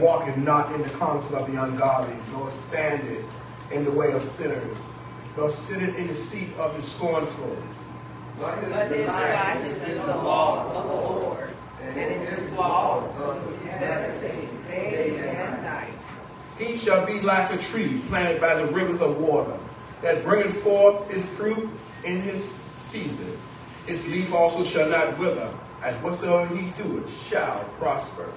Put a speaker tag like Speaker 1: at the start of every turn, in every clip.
Speaker 1: is the man that walketh not in the counsel of the ungodly, nor standeth in the way of sinners, nor sitteth in the seat of the scornful.
Speaker 2: But his delight is in the law of the Lord, and in his law doth he meditate day and night.
Speaker 1: He shall be like a tree planted by the rivers of water, that bringeth forth its fruit in his season. Its leaf also shall not wither, and whatsoever he doeth shall prosper.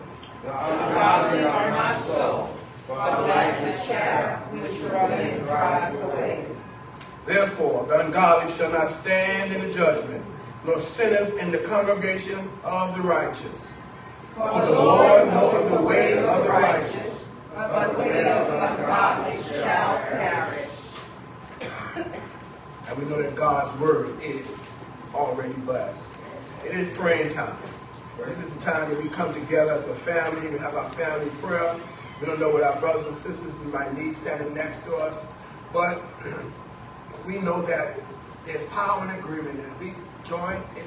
Speaker 2: The ungodly are not so, but like the chaff which running dries away.
Speaker 1: Therefore, the ungodly shall not stand in the judgment, nor sinners in the congregation of the righteous. For the Lord knows the way of the righteous,
Speaker 2: but the way of the ungodly shall perish.
Speaker 1: and we know that God's word is already blessed. It is praying time. This is the time that we come together as a family. And we have our family prayer. We don't know what our brothers and sisters we might need standing next to us, but we know that there's power in agreement. And we join in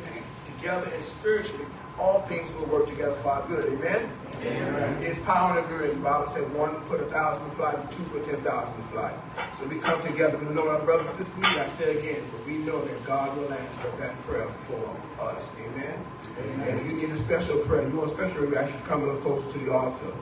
Speaker 1: together and spiritually, all things will work together for our good. Amen? Amen. It's power in agreement. The Bible said one put a thousand to flight, and two put ten thousand to flight. So we come together. We know our brothers and sisters need. I said again, but we know that God will answer that prayer for us. Amen? Amen. If you need a special prayer, you want a special prayer, actually come a little closer to the altar.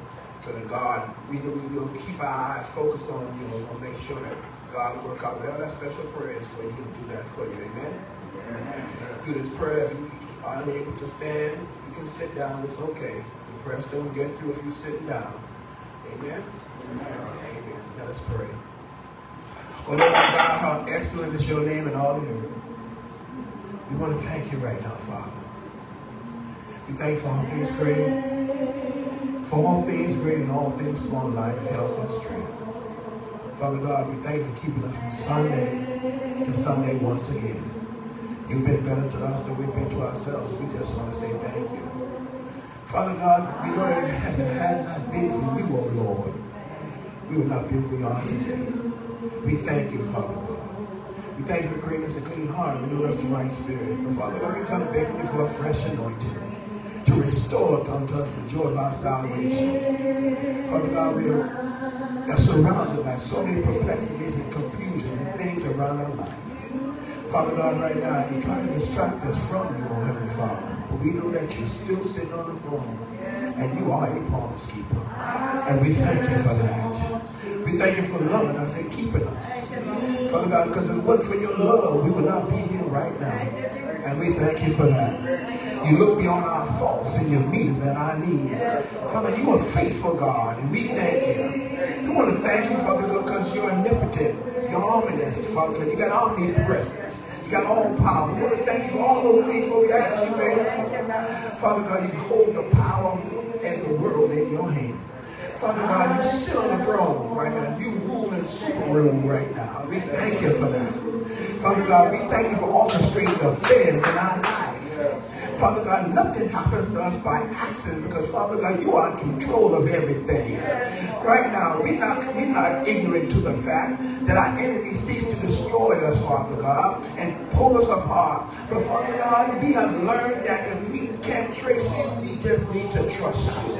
Speaker 1: So that God, we know we will keep our eyes focused on you and we'll make sure that God will work out whatever that special prayer is for you. He'll do that for you. Amen? Amen. Through this prayer, if you are unable to stand, you can sit down. It's okay. The prayer still get through if you're sitting down. Amen? Amen. Amen. Now let's pray. Oh Lord God, how excellent is your name in all the earth. We want to thank you right now, Father. We thank for all things great, for all things great and all things small, life, health, and strength. Father God, we thank you for keeping us from Sunday to Sunday once again. You've been better to us than we've been to ourselves. We just want to say thank you. Father God, we know that if it had not been for you, oh Lord, we would not be who we are today. We thank you, Father God. We thank you for creating us a clean heart and renewing us the right spirit. But Father God, we come begging you for a fresh anointing to restore unto us the joy of our salvation. Father God, we are surrounded by so many perplexities and confusions and things around our life. Father God, right now, they try to distract us from you, oh Heavenly Father. But we know that you're still sitting on the throne. And you are a promise keeper. And we thank you for that. We thank you for loving us and keeping us. Father God, because if it wasn't for your love, we would not be here right now. And we thank you for that. You look beyond our faults and you meet us at our needs. Father, you are faithful, God, and we thank you. We want to thank you, Father, because you're omnipotent, you're ominous, Father, because you got omnipresent. You got all power. We want to thank you for all those things for we ask you, Father. Father God, you hold the power and the world in your hand. Father God, you sit on the throne right now. You rule and super rule right now. We thank you for that. Father God, we thank you for orchestrating the affairs in our lives. Father God, nothing happens to us by accident because, Father God, you are in control of everything. Right now, we're not, we're not ignorant to the fact that our enemy seeks to destroy us, Father God, and pull us apart. But, Father God, we have learned that if we can't trace you, we just need to trust you.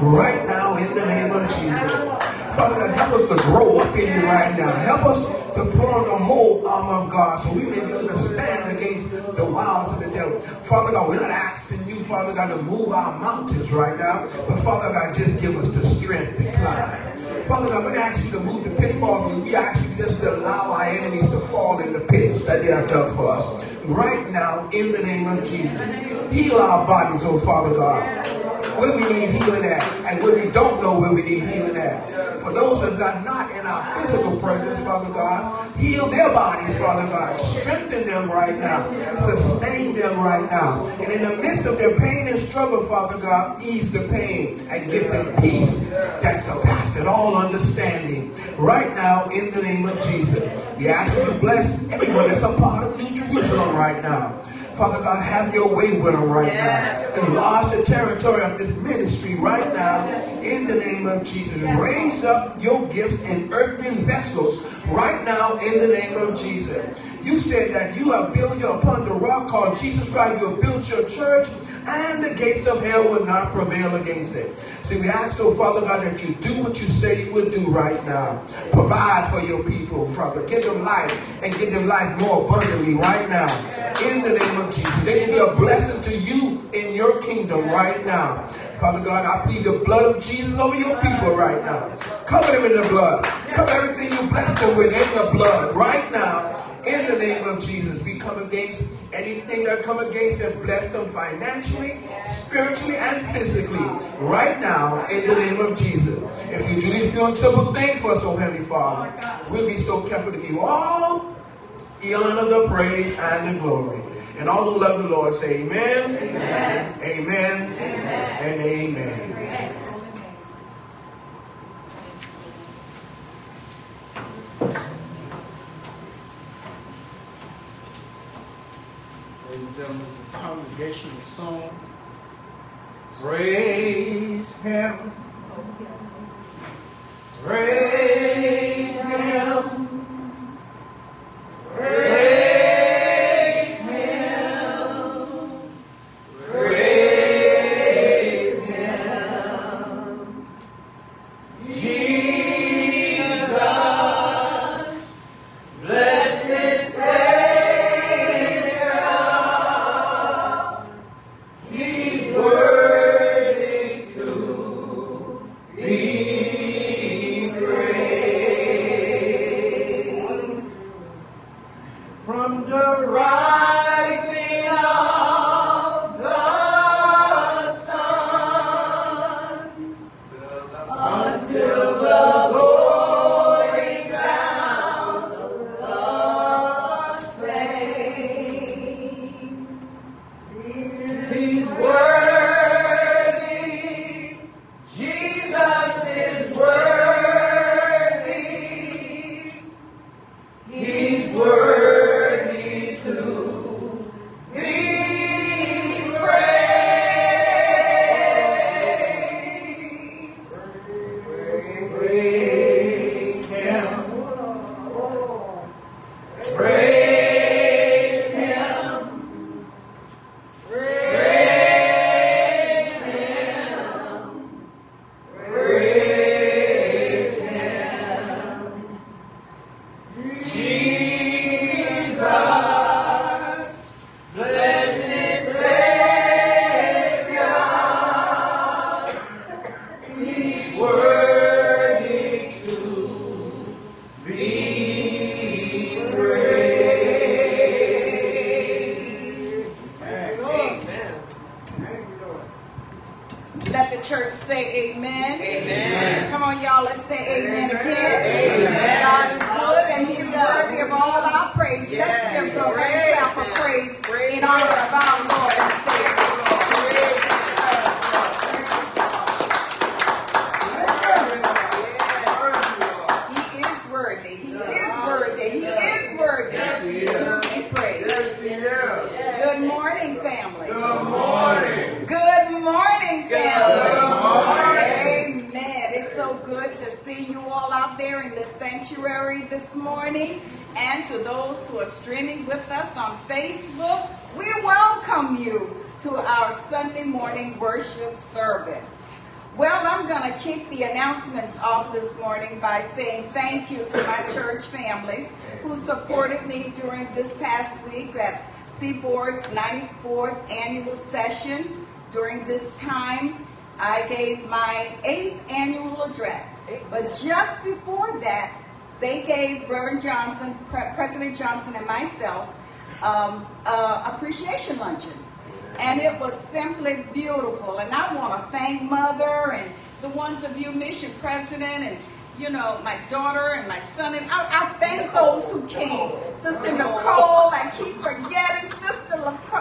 Speaker 1: Right now, in the name of Jesus. Father God, help us to grow up in you right now. Help us to put on the whole armor of God so we may be able to stand against the wiles of the devil. Father God, we're not asking you, Father God, to move our mountains right now, but Father God, just give us the strength to climb. Father God, we're ask you to move the pitfalls. We ask you just to allow our enemies to fall in the pits that they have dug for us. Right now, in the name of Jesus, heal our bodies, oh Father God where we need healing at and where we don't know where we need healing at. For those that are not in our physical presence, Father God, heal their bodies, Father God. Strengthen them right now. Sustain them right now. And in the midst of their pain and struggle, Father God, ease the pain and give them peace that surpasses all understanding. Right now, in the name of Jesus, we ask you to bless everyone that's a part of New Jerusalem right now. Father God, have your way with them right
Speaker 2: Yes.
Speaker 1: now. Enlarge the territory of this ministry right now in the name of Jesus. Raise up your gifts in earthen vessels right now in the name of Jesus. You said that you have built upon the rock called Jesus Christ. You have built your church, and the gates of hell will not prevail against it. See, we ask, so Father God, that you do what you say you would do right now. Provide for your people, Father. Give them life and give them life more abundantly right now. In the name of Jesus. They be a blessing to you in your kingdom right now. Father God, I plead the blood of Jesus over your people right now. Cover them in the blood. Cover everything you bless them with in the blood right now. In the name of Jesus, we come against anything that come against them, bless them financially, spiritually, and physically. Right now, in the name of Jesus. If you do these few simple things for us, oh Heavenly Father, we'll be so careful to give you all the honor, the praise, and the glory. And all who love the Lord say amen, amen, amen, and amen.
Speaker 3: And gentlemen, a congregational song. Praise Him. Praise Him. Praise
Speaker 4: church family who supported me during this past week at Seaboard's 94th annual session. During this time, I gave my eighth annual address. But just before that, they gave Reverend Johnson, Pre- President Johnson, and myself um, uh, appreciation luncheon. And it was simply beautiful. And I want to thank Mother and the ones of you, Mission President, and you know, my daughter and my son. And I, I thank those who came. Sister Nicole, I keep forgetting Sister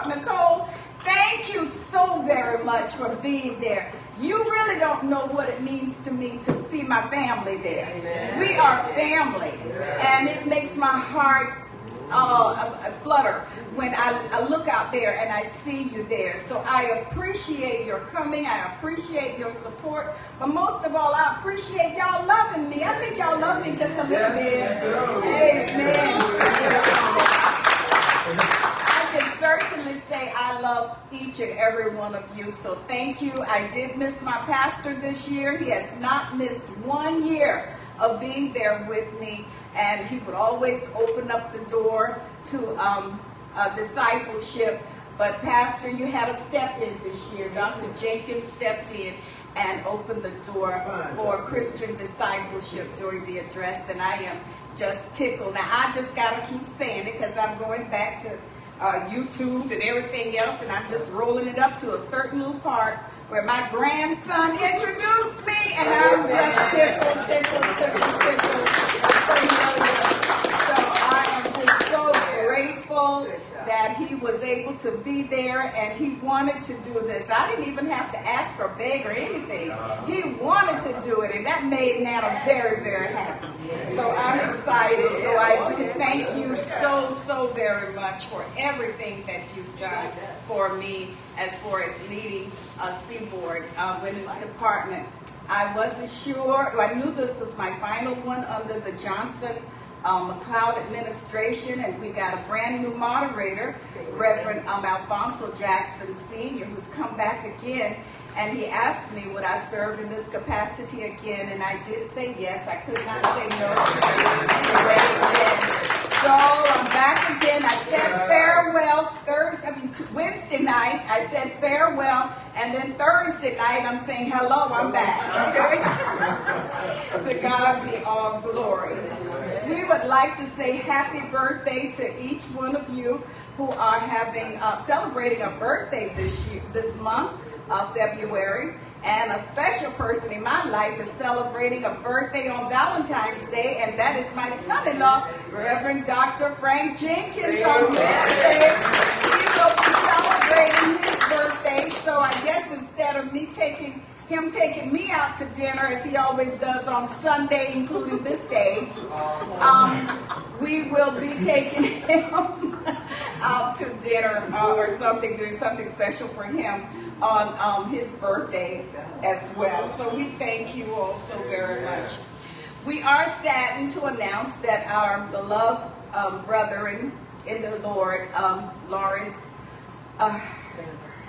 Speaker 4: Nicole. Thank you so very much for being there. You really don't know what it means to me to see my family there. We are family. And it makes my heart uh, flutter when I, I look out there and I see you there. So I appreciate your coming. I appreciate your support. But most of all, I appreciate y'all loving me. I think y'all love me just a little bit. Amen. I can certainly say I love each and every one of you. So thank you. I did miss my pastor this year. He has not missed one year of being there with me and he would always open up the door to um, uh, discipleship. But Pastor, you had a step in this year. Dr. Jenkins stepped in and opened the door for Christian discipleship during the address, and I am just tickled. Now I just gotta keep saying it because I'm going back to uh, YouTube and everything else, and I'm just rolling it up to a certain little part where my grandson introduced me, and I'm just tickled, tickled, tickled, tickled. So I am just so grateful that he was able to be there and he wanted to do this. I didn't even have to ask or beg or anything. He wanted to do it, and that made Nana very, very happy. So I'm excited. So I thank you so, so very much for everything that you've done for me as far as leading a Seaboard uh, Women's Department. I wasn't sure, I knew this was my final one under the Johnson um, McLeod administration, and we got a brand new moderator, Reverend um, Alfonso Jackson Sr., who's come back again. And he asked me would I serve in this capacity again, and I did say yes. I could not say no. So I'm back again. I said farewell Thursday, I mean Wednesday night. I said farewell, and then Thursday night I'm saying hello. I'm back. Okay. to God be all glory. We would like to say happy birthday to each one of you who are having uh, celebrating a birthday this year, this month of February. And a special person in my life is celebrating a birthday on Valentine's Day, and that is my son-in-law, Reverend Dr. Frank Jenkins on Wednesday. He will be celebrating his birthday, so I guess instead of me taking him taking me out to dinner as he always does on Sunday, including this day, um, we will be taking him out to dinner uh, or something, doing something special for him on um, his birthday as well. So we thank you all so very much. We are saddened to announce that our beloved um, brethren in the Lord, um, Lawrence, uh,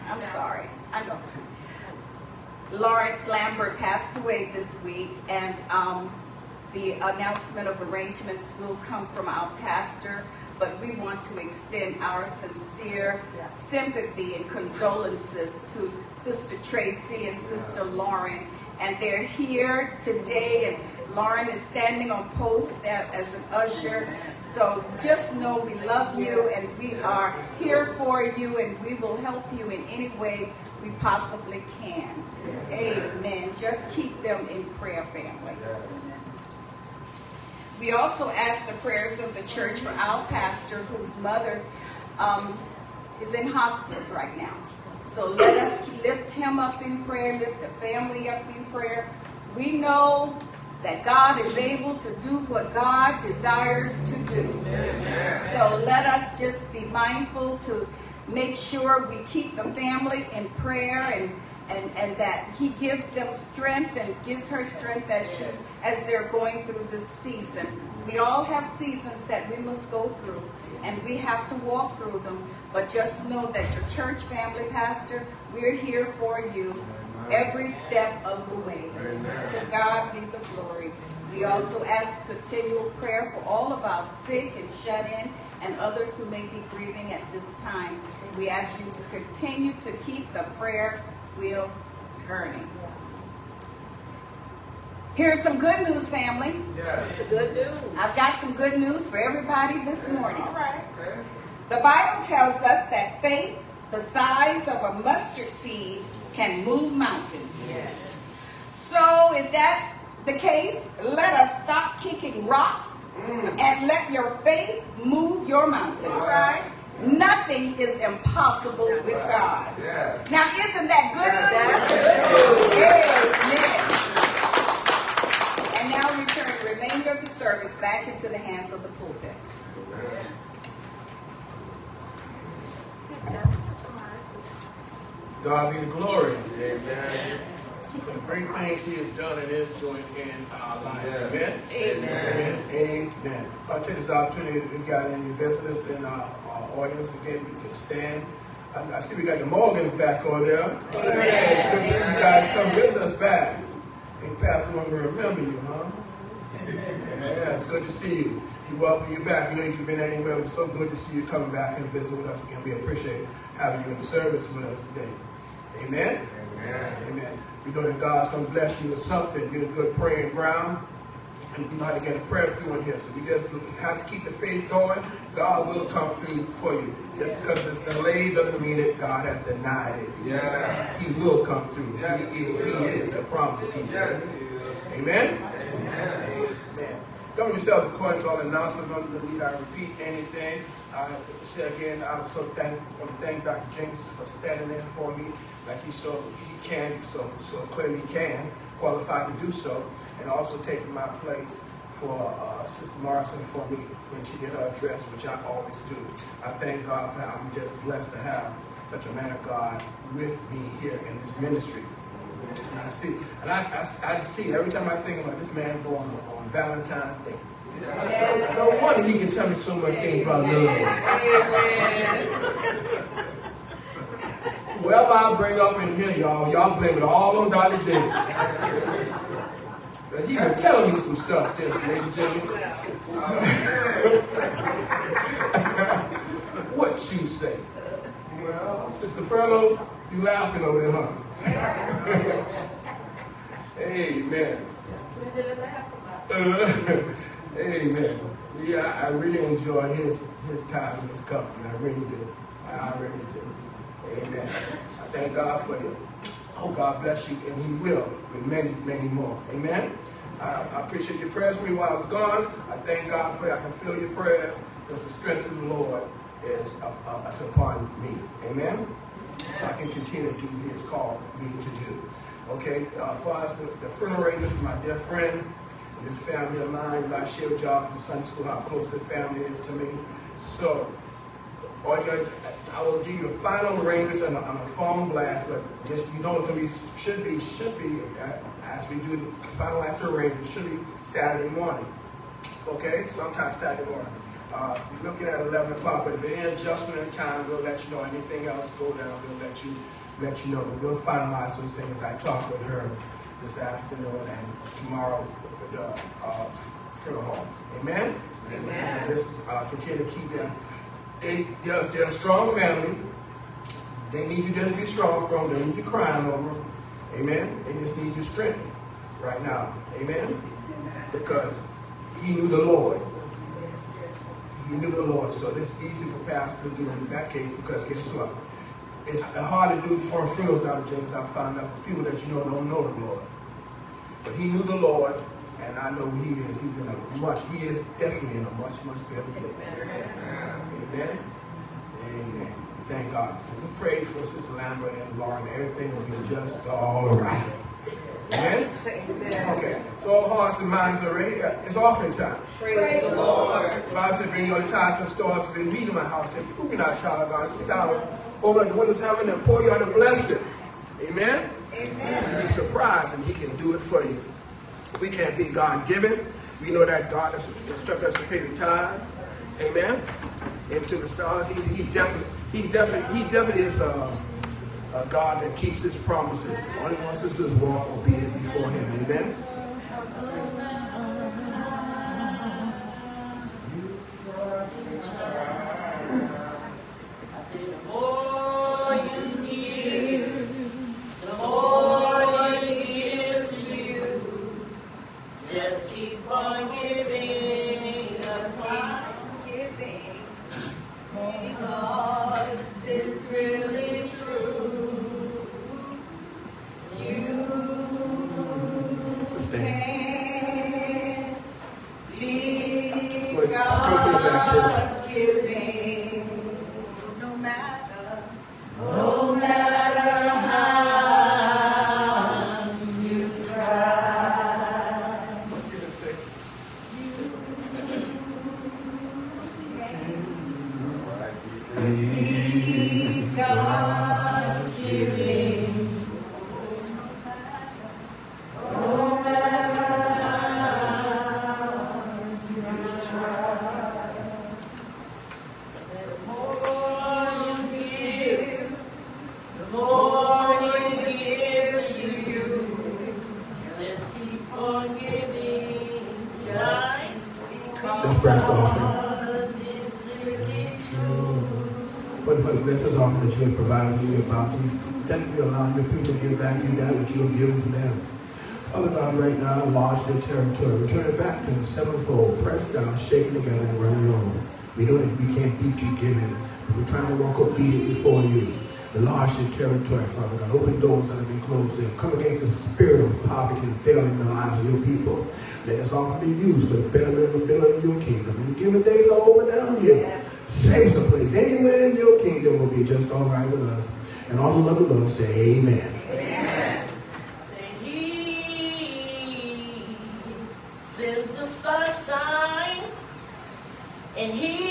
Speaker 4: I'm sorry, I know. Lawrence Lambert passed away this week, and um, the announcement of arrangements will come from our pastor but we want to extend our sincere sympathy and condolences to Sister Tracy and Sister Lauren. And they're here today, and Lauren is standing on post as an usher. So just know we love you, and we are here for you, and we will help you in any way we possibly can. Amen. Just keep them in prayer, family. We also ask the prayers of the church for our pastor, whose mother um, is in hospice right now. So let us lift him up in prayer, lift the family up in prayer. We know that God is able to do what God desires to do. So let us just be mindful to make sure we keep the family in prayer and and, and that he gives them strength and gives her strength as she as they're going through this season. We all have seasons that we must go through and we have to walk through them. But just know that your church family pastor, we're here for you every step of the way. To God be the glory. We also ask continual prayer for all of our sick and shut in and others who may be grieving at this time. We ask you to continue to keep the prayer wheel turning. Here's some good news, family.
Speaker 5: Yes.
Speaker 2: The good news.
Speaker 4: I've got some good news for everybody this morning.
Speaker 2: All right.
Speaker 4: The Bible tells us that faith the size of a mustard seed can move mountains.
Speaker 2: Yes.
Speaker 4: So if that's the case, let us stop kicking rocks mm. and let your faith move your mountains.
Speaker 2: All right.
Speaker 4: Nothing is impossible with God. Now, isn't that good news? And now we turn the remainder of the service back into the hands of the pulpit.
Speaker 1: God be the glory.
Speaker 5: Amen.
Speaker 1: For the great things He has done and is doing in our lives. Amen.
Speaker 2: Amen.
Speaker 1: Amen. Amen. Amen. Amen. Take this opportunity if you got any visitors in. Uh, audience again, we can stand. I, I see we got the Morgans back over there. Hey, it's good to see you guys come visit us back. Ain't Pastor want to remember you, huh? Yeah, it's good to see you. We welcome you back. You know you've been anywhere. It's so good to see you coming back and visit with us again. We appreciate having you in service with us today. Amen.
Speaker 5: Amen.
Speaker 1: Amen. We know that God's going to bless you with something. Get a good praying ground. And you know how to get a prayer through in here. So we just have to keep the faith going. God will come through for you. Just because it's delayed doesn't mean that God has denied it.
Speaker 5: Yeah.
Speaker 1: He will come through.
Speaker 5: Yes,
Speaker 1: he,
Speaker 5: he
Speaker 1: he is a promise keeper.
Speaker 5: Yes.
Speaker 1: Amen.
Speaker 5: Amen.
Speaker 1: Amen. Govern yourselves according to all announcements. Don't need I repeat anything. I say again, I'm so thank, want to thank Dr. Jenkins for standing in for me like he so he can, so so clearly can, qualify to do so, and also taking my place for uh, Sister Morrison for me when she did her address, which I always do. I thank God for how I'm just blessed to have such a man of God with me here in this ministry. And I see, and I, I, I see every time I think about this man born on, Valentine's Day. No wonder he can tell me so much things about love. Whoever I bring up in here, y'all, y'all blame it all on Dr. James. But he been telling me some stuff, this, Lady James. what you say? Well, Sister Furlow, you laughing over there, huh? Amen. Uh, Amen. Yeah, I really enjoy his his time in his company. I really do. I really do. Amen. I thank God for you. Oh, God bless you, and He will with many, many more. Amen. I, I appreciate your prayers for me while I was gone. I thank God for you. I can feel your prayers because the strength of the Lord is, uh, uh, upon me. Amen. So I can continue to do what He has called me to do. Okay, uh, far as the, the funeral arrangements for my dear friend, and this family of mine, I share with y'all in Sunday school how close the family is to me. So, I will give you a final arrangements on a, on a phone blast, but just you know it's gonna be should be should be uh, as we do the final after arrangement should be Saturday morning. Okay, sometime Saturday morning. Uh, we're looking at 11 o'clock, but if any adjustment in time, we'll let you know. Anything else go down, we'll let you let you know. But we'll finalize those things. I talked with her this afternoon and tomorrow with the uh, funeral home. Amen.
Speaker 2: Amen.
Speaker 1: Just uh, continue to keep them. They, they're, they're a strong family. They need you to be strong for them. They need you crying over them. Amen. They just need your strength right now. Amen. Because he knew the Lord. He knew the Lord. So this is easy for pastors to do in that case because guess what? It's hard to do for a funerals, Dr. James. I found out people that you know don't know the Lord. But he knew the Lord, and I know he is. He's in a much, he is definitely in a much, much better place. Amen. Amen. Thank God. So we pray for Sister Lambert and Lauren. Everything will be just all right. Amen.
Speaker 2: Amen.
Speaker 1: Okay. So all hearts and minds are ready. Uh, It's offering time.
Speaker 2: Praise the Lord.
Speaker 1: The Bible said, bring your tithes and stores to meet in my house. And prove me not, child of God. Sit down, open the windows of heaven, and pour you out a blessing. Amen.
Speaker 2: Amen.
Speaker 1: You'll be surprised, and He can do it for you. We can't be God given. We know that God has instructed us to pay the tithe. Amen. Into the stars. He, he definitely, he definitely, he definitely is a, a God that keeps His promises. All He wants us to do is walk obedient before Him. Amen. Sevenfold, pressed down, shaken together, and running over. We know that we can't beat you giving. We're trying to walk obedient before you. Enlarge your territory, Father God. Open doors that have been closed in. Come against the spirit of poverty and failure in the lives of your people. Let us all be used for the betterment and the building of your kingdom. And the given days are over down here.
Speaker 2: Yes.
Speaker 1: Save some place. Anywhere in your kingdom will be just all right with us. And all the love of Lord say amen.
Speaker 6: And he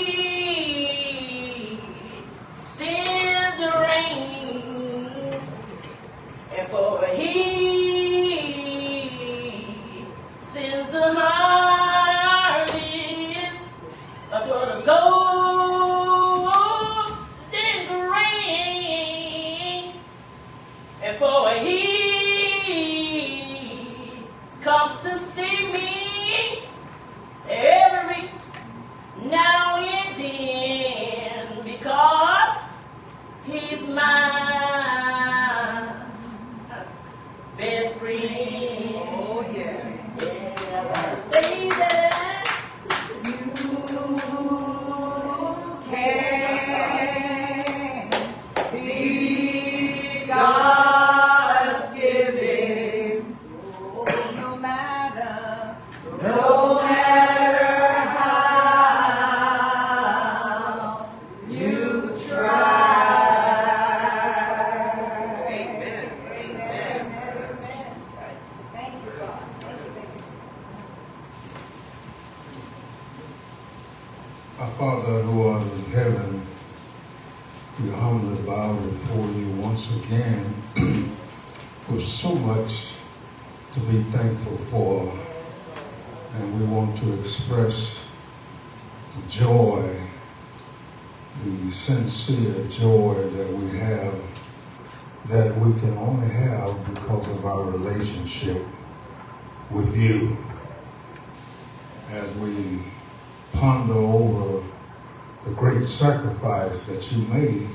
Speaker 6: that
Speaker 4: you
Speaker 5: made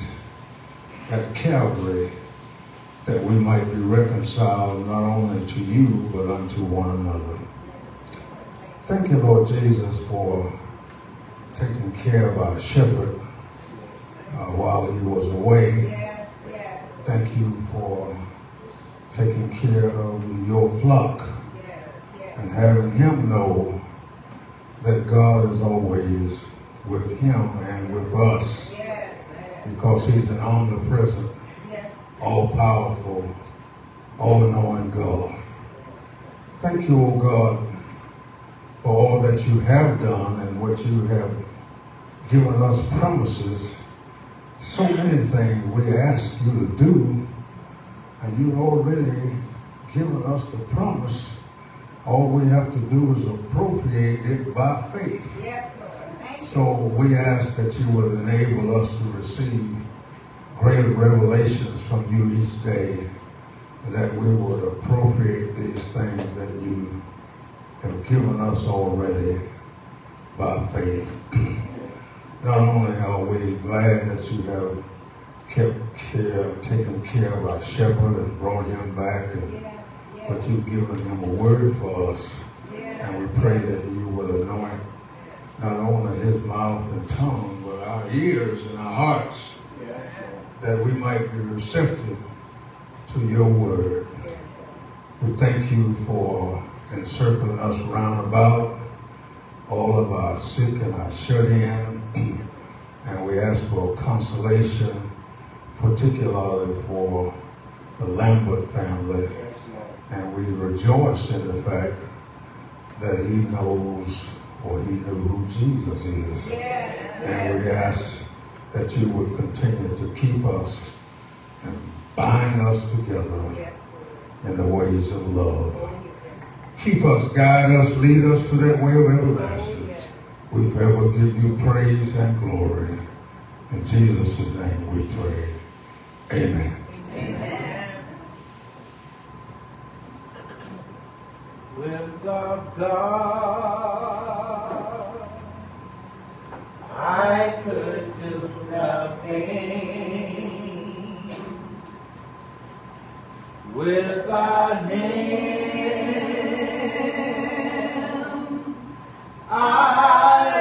Speaker 5: at Calvary that we might be reconciled not only to you but unto one another. Thank you, Lord Jesus, for taking care of our shepherd uh, while he was away.
Speaker 2: Yes, yes,
Speaker 5: Thank you for taking care of your flock
Speaker 2: yes,
Speaker 5: and having him know that God is always with him and with us because he's an omnipresent,
Speaker 2: yes.
Speaker 5: all powerful, all knowing God. Thank you, O God, for all that you have done and what you have given us promises. So many things we ask you to do, and you've already given us the promise. All we have to do is appropriate it by faith.
Speaker 2: Yes, Lord. Thank you.
Speaker 5: So we ask that you would enable us to receive greater revelations from you each day, and that we would appropriate these things that you have given us already by faith. Not only are we glad that you have kept care, taken care of our shepherd and brought him back, and,
Speaker 2: Yes,
Speaker 5: but you've given him a word for us.
Speaker 2: yes.
Speaker 5: And we pray that you will anoint not only his mouth and tongue, but our ears and our hearts, that we might be receptive to your word. We thank you for encircling us round about, all of our sick and our shut in, and we ask for consolation, particularly for the Lambert family. And we rejoice in the fact that he knows or he knew who Jesus is.
Speaker 2: Yes,
Speaker 5: And we ask that you would continue to keep us and bind us together
Speaker 2: Yes,
Speaker 5: in the ways of love.
Speaker 2: Lord. Yes.
Speaker 5: Keep us, guide us, lead us to that way of everlasting. We forever give you praise and glory. In Jesus' name we pray. Amen.
Speaker 1: Without God,
Speaker 3: I could do nothing without him. I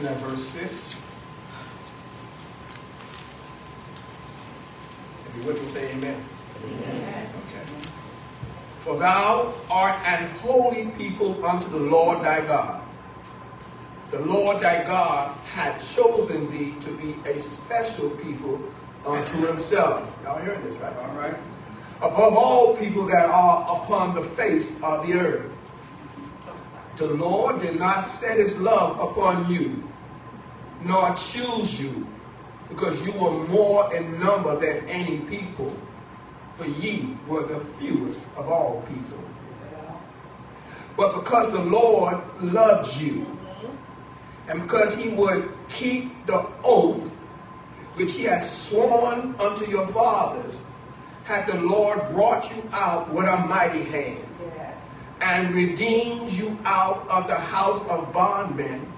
Speaker 1: Commencing at verse 6. If you with me, say amen. amen. Okay. For thou art an holy people unto the Lord thy God. The Lord thy God had chosen thee to be a special people unto himself. Y'all hearing this, right? All right. Above all people that are upon the face of the earth. The Lord did not set his love upon you, nor choose you, because you were more in number than any people, for ye were the fewest of all people. But because the Lord loved you, and because he would keep the oath which he had sworn unto your fathers, hath the Lord brought you out with a mighty hand, and redeemed you out of the house of bondmen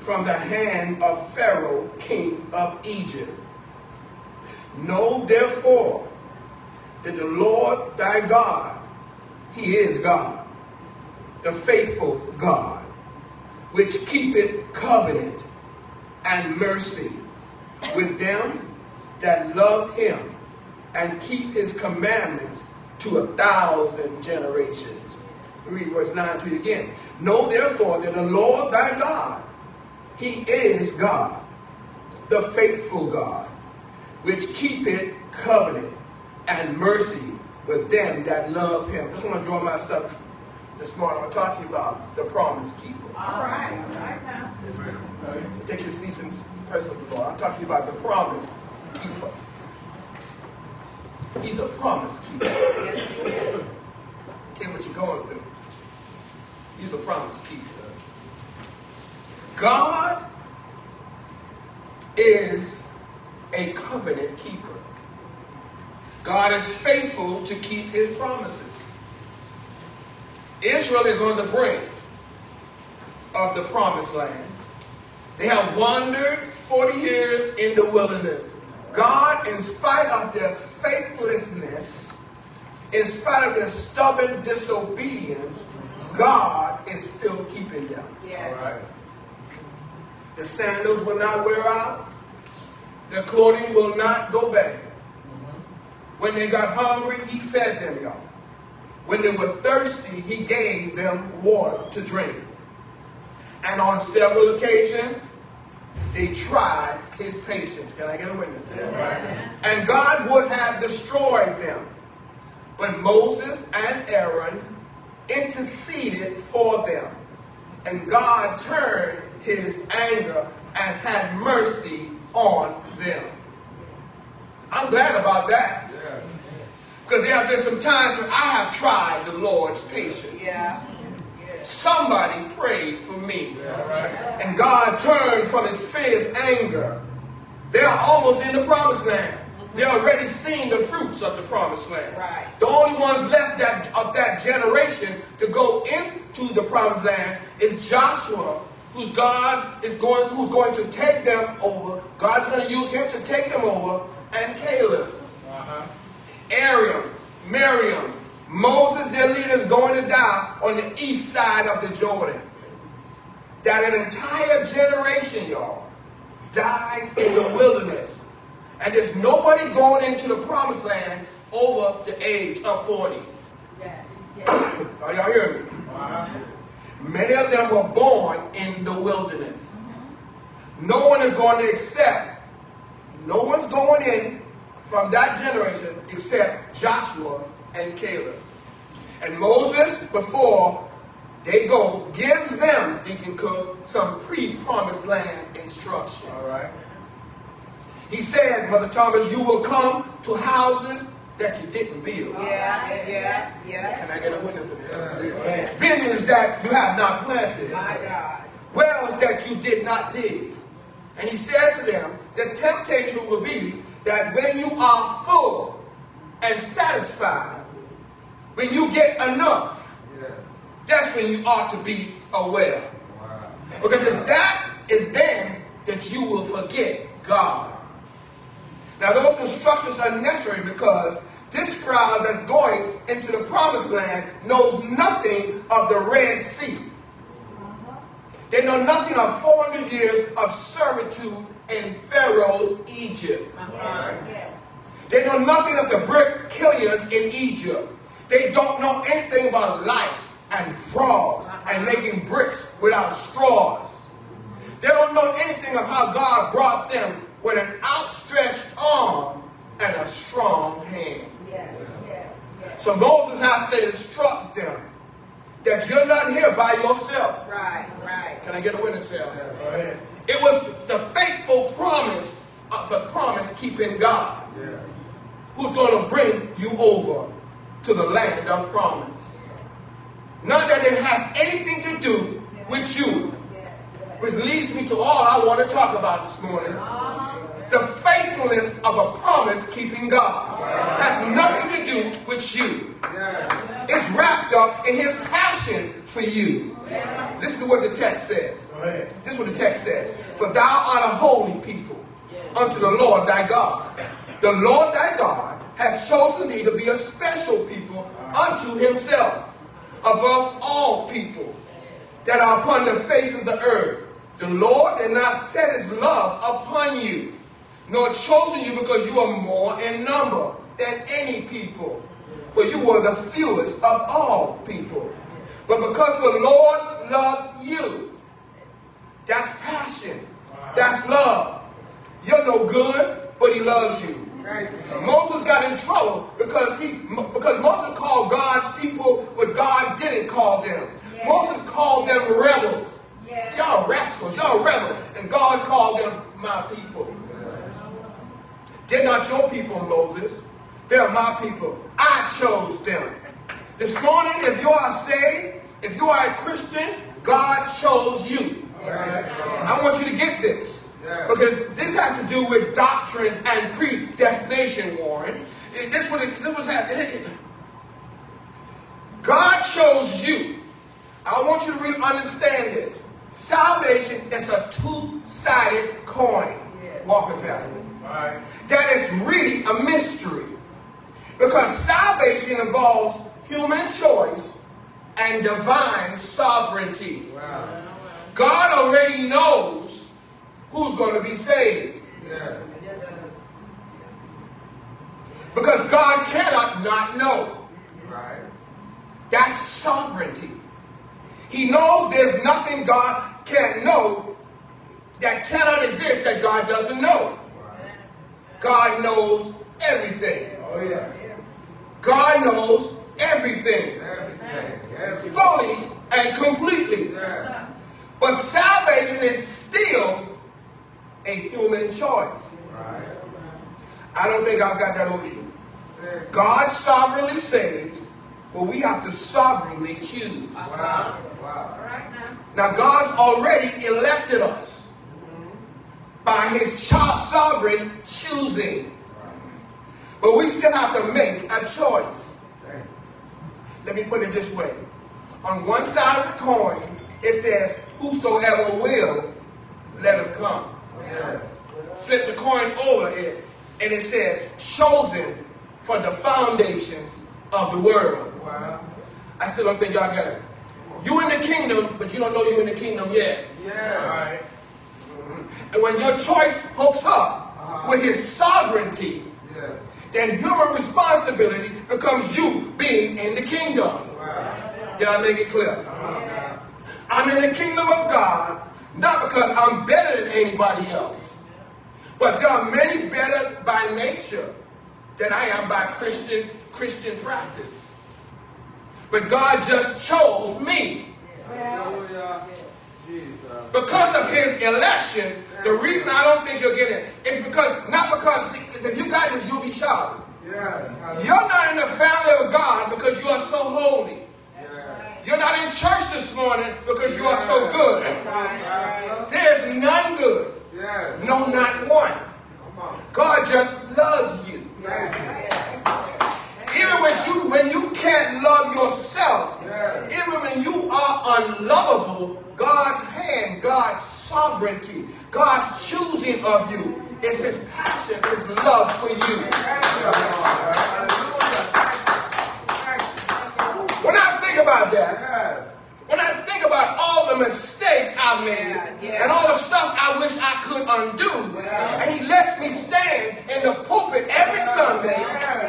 Speaker 1: from the hand of Pharaoh, king of Egypt. Know therefore that the Lord thy God, he is God, the faithful God, which keepeth covenant and mercy with them that love him and keep his commandments to a thousand generations. Read verse 9 to you again. Know therefore that the Lord thy God, he is God, the faithful God, which keepeth covenant and mercy with them that love him. I just want to draw myself this morning. I'm talking about the promise keeper.
Speaker 4: All right. All right now.
Speaker 1: Take your seats in the presence of the Lord. I'm talking about the promise keeper. He's a promise keeper. Care what you're going through. He's a promise keeper. God is a covenant keeper. God is faithful to keep his promises. Israel is on the brink of the promised land. They have wandered 40 years in the wilderness. God, in spite of their faithlessness, in spite of their stubborn disobedience, God is still keeping them.
Speaker 4: Yes.
Speaker 1: The sandals will not wear out. Their clothing will not go bad. When they got hungry, he fed them, y'all. When they were thirsty, he gave them water to drink. And on several occasions, they tried his patience. Can I get a witness? And God would have destroyed them. But Moses and Aaron interceded for them. And God turned his anger and had mercy on them. I'm glad about that. Because there have been some times when I have tried the Lord's patience.
Speaker 4: Yeah.
Speaker 1: Somebody prayed for me. And God turned from his fierce anger. They are almost in the promised land. They already seen the fruits of the promised land.
Speaker 4: Right.
Speaker 1: The only ones left that, of that generation to go into the promised land is Joshua, who's God is going, who's going to take them over. God's going to use him to take them over, and Caleb. Uh-huh. Aaron, Miriam, Moses, their leaders, going to die on the east side of the Jordan. That an entire generation, y'all, dies in the wilderness. And there's nobody going into the promised land over the age of 40.
Speaker 4: Yes. Yes.
Speaker 1: Are y'all hearing me? Many of them were born in the wilderness. No one is going to accept, no one's going in from that generation except Joshua and Caleb. And Moses, before they go, gives them, Deacon Cook, some pre-promised land instructions. All right. He said, Mother Thomas, you will come to houses that you didn't build.
Speaker 4: Yeah. Yes. Yes.
Speaker 1: Can I get a witness in here? Vineyards that you have not planted.
Speaker 4: My God.
Speaker 1: Wells that you did not dig. And he says to them, the temptation will be that when you are full and satisfied, when you get enough, that's when you ought to be aware. Because it's that is then that you will forget God. Now those instructions are necessary because this crowd that's going into the promised land knows nothing of the Red Sea. They know nothing of 400 years of servitude in Pharaoh's Egypt.
Speaker 4: Yes.
Speaker 1: They know nothing of the brick killings in Egypt. They don't know anything about lice and frogs and uh-huh. making bricks without straws. They don't know anything of how God brought them with an outstretched arm and a strong hand.
Speaker 4: Yes. Yes. Yes.
Speaker 1: So Moses has to instruct them. that you're not here by yourself.
Speaker 4: Right, right.
Speaker 1: Can I get a witness here? It was the faithful promise of the promise keeping God who's going to bring you over to the land of promise. Not that it has anything to do with you, which leads me to all I want to talk about this morning. Uh-huh. The faithfulness of a promise keeping God has nothing to do with you. It's wrapped up in his passion for you. Listen to what the text says. This is what the text says. For thou art a holy people unto the Lord thy God. The Lord thy God has chosen thee to be a special people unto himself above all people that are upon the face of the earth. The Lord did not set his love upon you, nor chosen you because you are more in number than any people. For you were the fewest of all people. But because the Lord loved you, that's passion. That's love. You're no good, but he loves you. Moses got in trouble because he because Moses called God's people what God didn't call them. Moses called them rebels. Y'all rascals, y'all rebels. And God called them my people. They're not your people, Moses. They're my people. I chose them. This morning, if you are saved, if you are a Christian, God chose you. I want you to get this. Because this has to do with doctrine and predestination, Warren. This what it, this was happening. God chose you. I want you to really understand this. Salvation is a two-sided coin. Walking past That is really a mystery. Because salvation involves human choice and divine sovereignty. God already knows who's going to be saved. Because God cannot not know. That's sovereignty. He knows there's nothing God can't know that cannot exist that God doesn't know. God knows everything.
Speaker 3: Oh, yeah.
Speaker 1: God knows everything.
Speaker 3: Everything.
Speaker 1: Fully and completely.
Speaker 3: Yeah.
Speaker 1: But salvation is still a human choice.
Speaker 3: Right.
Speaker 1: I don't think I've got that over you. God sovereignly saves, but we have to sovereignly choose.
Speaker 3: Wow. Wow.
Speaker 1: Now, God's already elected us by his sovereign choosing. But we still have to make a choice. Let me put it this way. On one side of the coin, it says, Whosoever will, let him come.
Speaker 3: Yeah.
Speaker 1: Flip the coin over it, and it says, Chosen for the foundations of the world.
Speaker 3: Wow.
Speaker 1: I still don't think y'all got it. You in the kingdom, but you don't know you're in the kingdom yet.
Speaker 3: Yeah.
Speaker 1: And when your choice hooks up uh-huh. with his sovereignty,
Speaker 3: Yeah.
Speaker 1: then human responsibility becomes you being in the kingdom.
Speaker 3: Wow.
Speaker 1: Did I make it clear? Uh-huh. I'm in the kingdom of God, not because I'm better than anybody else, but there are many better by nature than I am by Christian Christian practice. But God just chose me.
Speaker 3: Hallelujah.
Speaker 1: Because of his election, the reason I don't think you'll get it is because, not because, see, if you got this, you'll be shouting.
Speaker 3: Yeah.
Speaker 1: You're not in the family of God because you are so holy.
Speaker 3: Yeah.
Speaker 1: You're not in church this morning because you are so good. There's none good.
Speaker 3: Yeah.
Speaker 1: No, not one. God just loves you. Even when you when you can't love yourself,
Speaker 3: Yeah.
Speaker 1: even when you are unlovable, God's hand, God's sovereignty, God's choosing of you is his passion, his love for you. When I think about that, when I think about all the mistakes I've made and all the stuff I wish I could undo, and he lets me stand in the pulpit every Sunday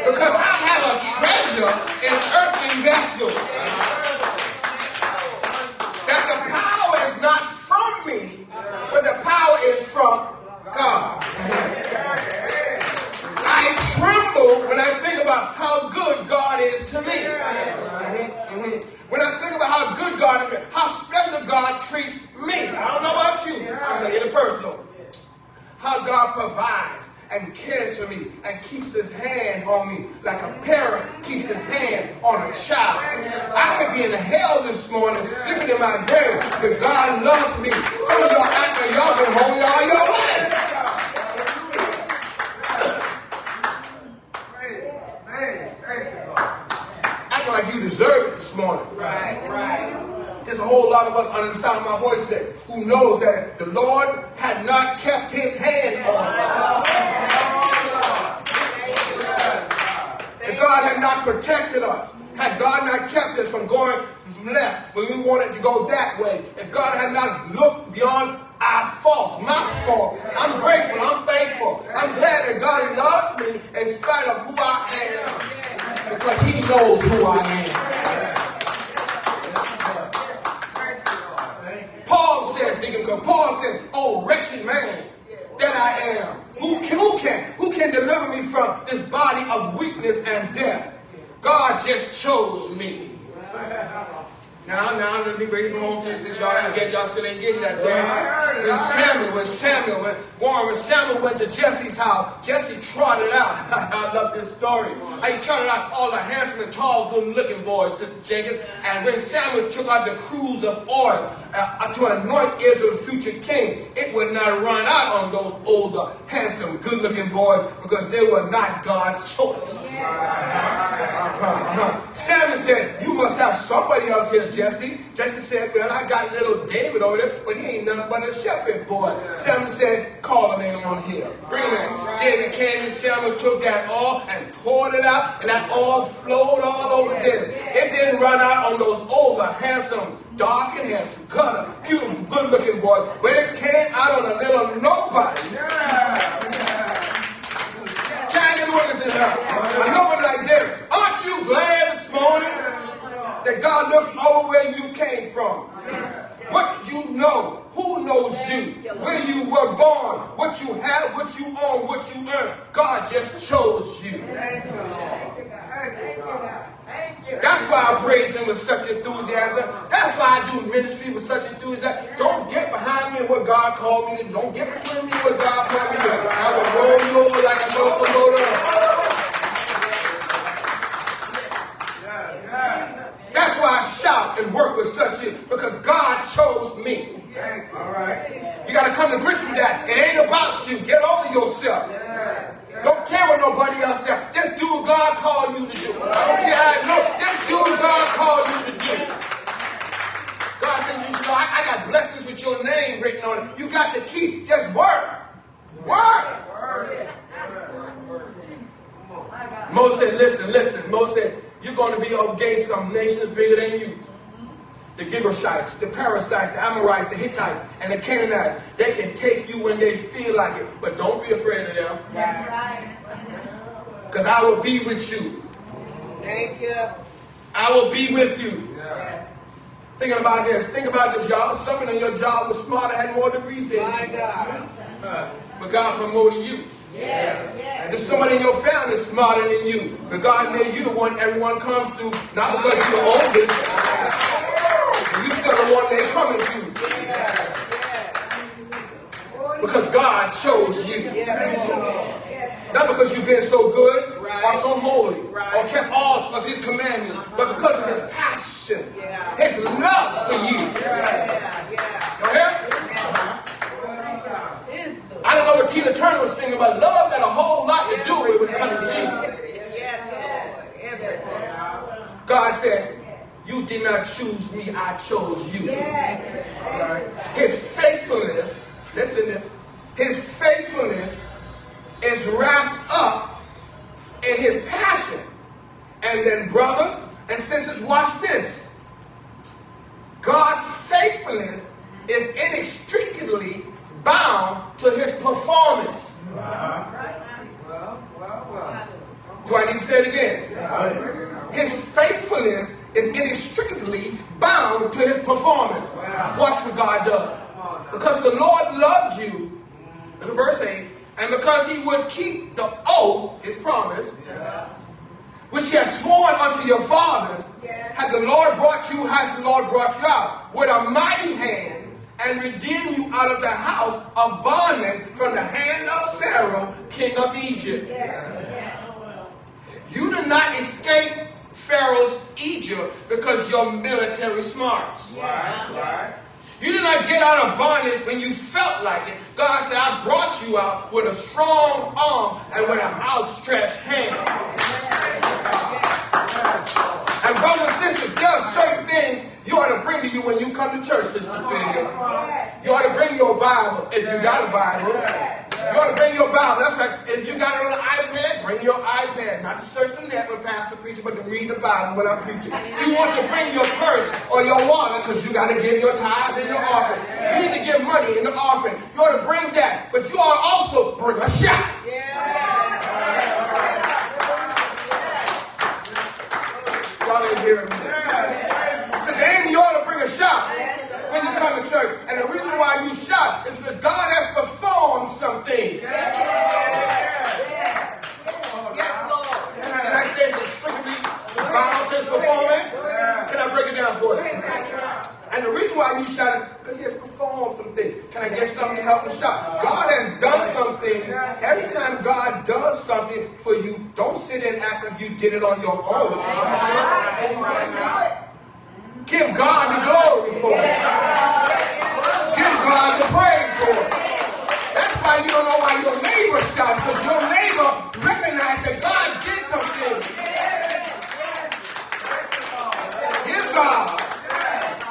Speaker 1: because I have a treasure in earthen vessels. That the power is not from me, but the power is from God. I tremble when I think about how good God is to me. When I think about how good God is, how special God treats me, I don't know about you, I'm making it personal. How God provides and cares for me and keeps his hand on me like a parent keeps his hand on a child. I could be in hell this morning sleeping in my grave, but God loves me. Some of y'all act like y'all been holy all your life. Acting like you deserve it this morning.
Speaker 2: Right, right.
Speaker 1: There's a whole lot of us under the sound of my voice today who knows that the Lord had not kept his hand on us. If God had not protected us, had God not kept us from going left when we wanted to go that way, if God had not looked beyond our fault, my fault, I'm grateful, I'm thankful, I'm glad that God loves me in spite of who I am because he knows who I am. Paul says, because Paul said, "Oh wretched man that I am, who can, who can who can deliver me from this body of weakness and death? God just chose me." Now, now, let me bring home to since y'all ain't getting, y'all still ain't getting that thing. When Samuel, when Samuel, when Warren, when Samuel went to Jesse's house, Jesse trotted out. I love this story. He trotted out all the handsome and tall, good-looking boys, Sister Jenkins. And when Samuel took out the cruse of oil uh, to anoint Israel's future king, it would not run out on those older, handsome, good-looking boys because they were not God's choice. Uh-huh, uh-huh. Samuel said, "You must have somebody else here." Jesse. Jesse said, Well, I got little David over there, but he ain't nothing but a shepherd boy. Samuel said, Call him in on here. Bring him in. David came and Samuel took that oil and poured it out, and that oil flowed all over David. It didn't run out on those older, handsome, dark and handsome, color, cute, good looking boys, but it came out on a little nobody. Can I get a witness in there? A nobody like this. Aren't you glad this morning? That God looks over where you came from. What you know, who knows you, where you were born, what you have, what you own, what you earn. God just chose you. That's why I praise him with such enthusiasm. That's why I do ministry with such enthusiasm. Don't get behind me in what God called me to do. Don't get between me and what God called me to. I will roll you over like a locomotive. That's why I shout and work with such a because God chose me. All right. You got to come to grips with that. It ain't about you. Get over yourself. Don't care what nobody else says. Just do what God called you to do. I don't care how it look. Just do what God called you to do. God said, you know, I, I got blessings with your name written on it. You got the key. Just work. Work. Moses said, listen, listen. Moses said, you're going to be up against some nations bigger than you. The Girgashites, the Perizzites, the Amorites, the Hittites, and the Canaanites. They can take you when they feel like it, but don't be afraid of them.
Speaker 2: That's right.
Speaker 1: Because I will be with you.
Speaker 2: Thank you.
Speaker 1: I will be with you. Thinking about this. Think about this, y'all. Someone in your job was smarter, had more degrees than you. My.
Speaker 2: God.
Speaker 1: Uh, but God promoted you.
Speaker 2: Yes. Yes.
Speaker 1: And there's somebody in your family smarter than you. But God made you the one everyone comes to, not because you're the oldest. You still the one they're coming to. Because God chose you. Not because you've been so good or so holy or kept all of his commandments, but because of his passion, his love for you. Go ahead. I don't know what Tina Turner was singing, but love had a whole lot to do with it when it comes to Jesus.
Speaker 2: Yes, Lord. Everything.
Speaker 1: God said, You did not choose me, I chose you. His faithfulness, listen to this, his faithfulness is wrapped up in his passion. And then, brothers and sisters, watch this. God's faithfulness is inextricably bound to his performance. Do I need to say it again? His faithfulness is inextricably bound to his performance. Watch what God does. Because the Lord loved you, look at verse 8, and because he would keep the oath, his promise, which he has sworn unto your fathers, had the Lord brought you, has the Lord brought you out? With a mighty hand and redeem you out of the house of bondmen from the hand of Pharaoh, king of Egypt. You did not escape Pharaoh's Egypt because you're military smarts. You did not get out of bondage when you felt like it. God said, I brought you out with a strong arm and with an outstretched hand. And brothers and sisters, there are certain things you ought to bring to you when you come to church, Sister Phil. You ought to bring your Bible if you got a Bible. You ought to bring your Bible. That's right. And if you got it on an iPad, bring your iPad. Not to search the net when Pastor preaching, but to read the Bible when I'm preaching. You want to bring your purse or your wallet because you got to give your tithes and your offering. You need to give money in the offering. You ought to bring that. But you ought to also bring a shot. Y'all ain't hearing me. Amy, you ought to bring a shout when you come to church. And the reason why you shout is because God has performed something.
Speaker 4: Yes, Lord.
Speaker 1: Can I say it's strictly about his performance? Can I break it down for you? And the reason why you shout is because he has performed something. Can I get something to help me shout? God has done something. Every time God does something for you, don't sit and act like you did it on your own. Give God the glory for it. Give God the praise for it. That's why you don't know why your neighbor shout, because your neighbor recognized that God did something. Give God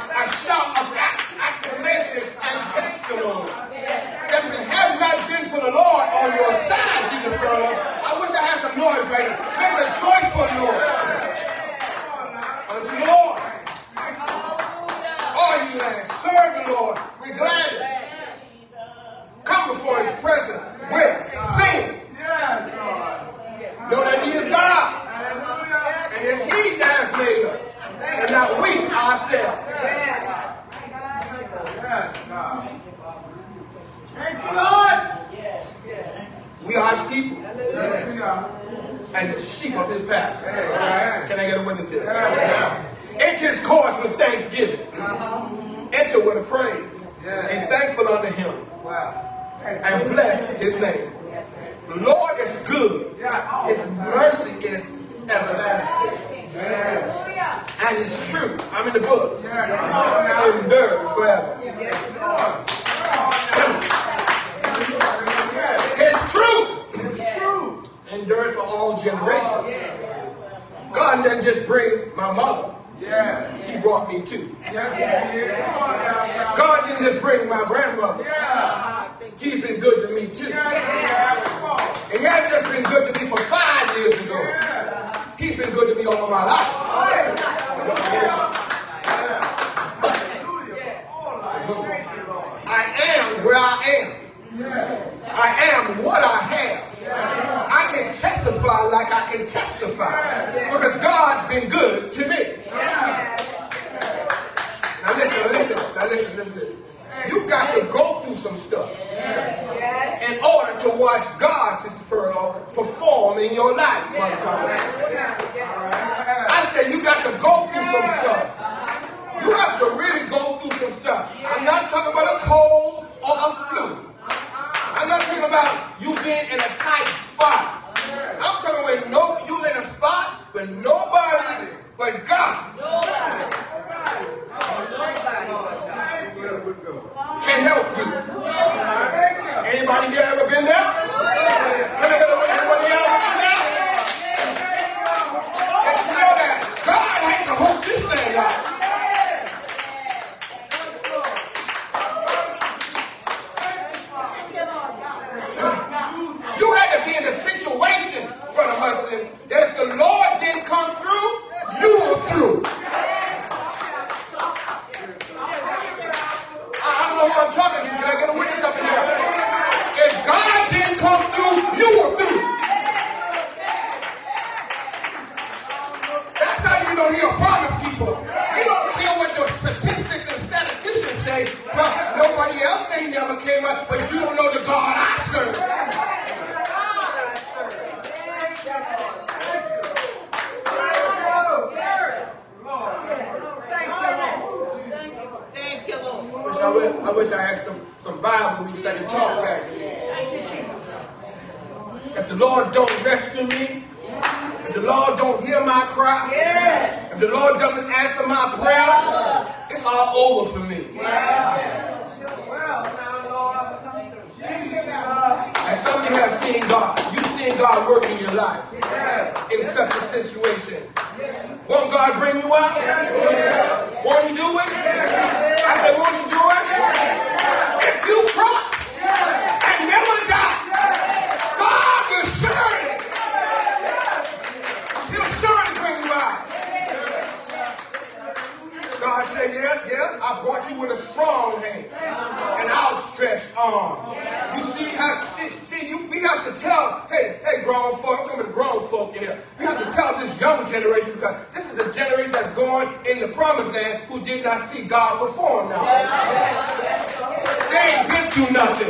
Speaker 1: a shout of acclamation and testimony. If it had not been for the Lord on your side, friend, I wish I had some noise right now. Make a joyful noise unto the Lord. All you that serve the Lord with gladness. Come before his presence with singing. Know that he is God. And it's he that has made us. And not we ourselves. Thank you, Lord. We are his people. And the sheep of his pasture. Can I get a witness here? Enter his courts with thanksgiving. Enter with a praise. And thankful unto him. And bless his name. The Lord is good. His mercy is everlasting. And it's true. I'm in the book. Endure forever. It's true. Endures for all generations. God doesn't just bring my mother. He brought me too. God didn't just bring my grandmother. He's been good to me too. And he hasn't just been good to me for five years ago. He's been good to me all my life. I am where I am. I am what I have. I can testify like I can testify because God's been good to me. Now listen, listen, now listen, listen. You got to go through some stuff in order to watch God, Sister Furlough, perform in your life, do nothing.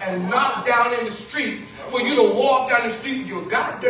Speaker 1: and knocked down in the street for you to walk down the street with your goddamn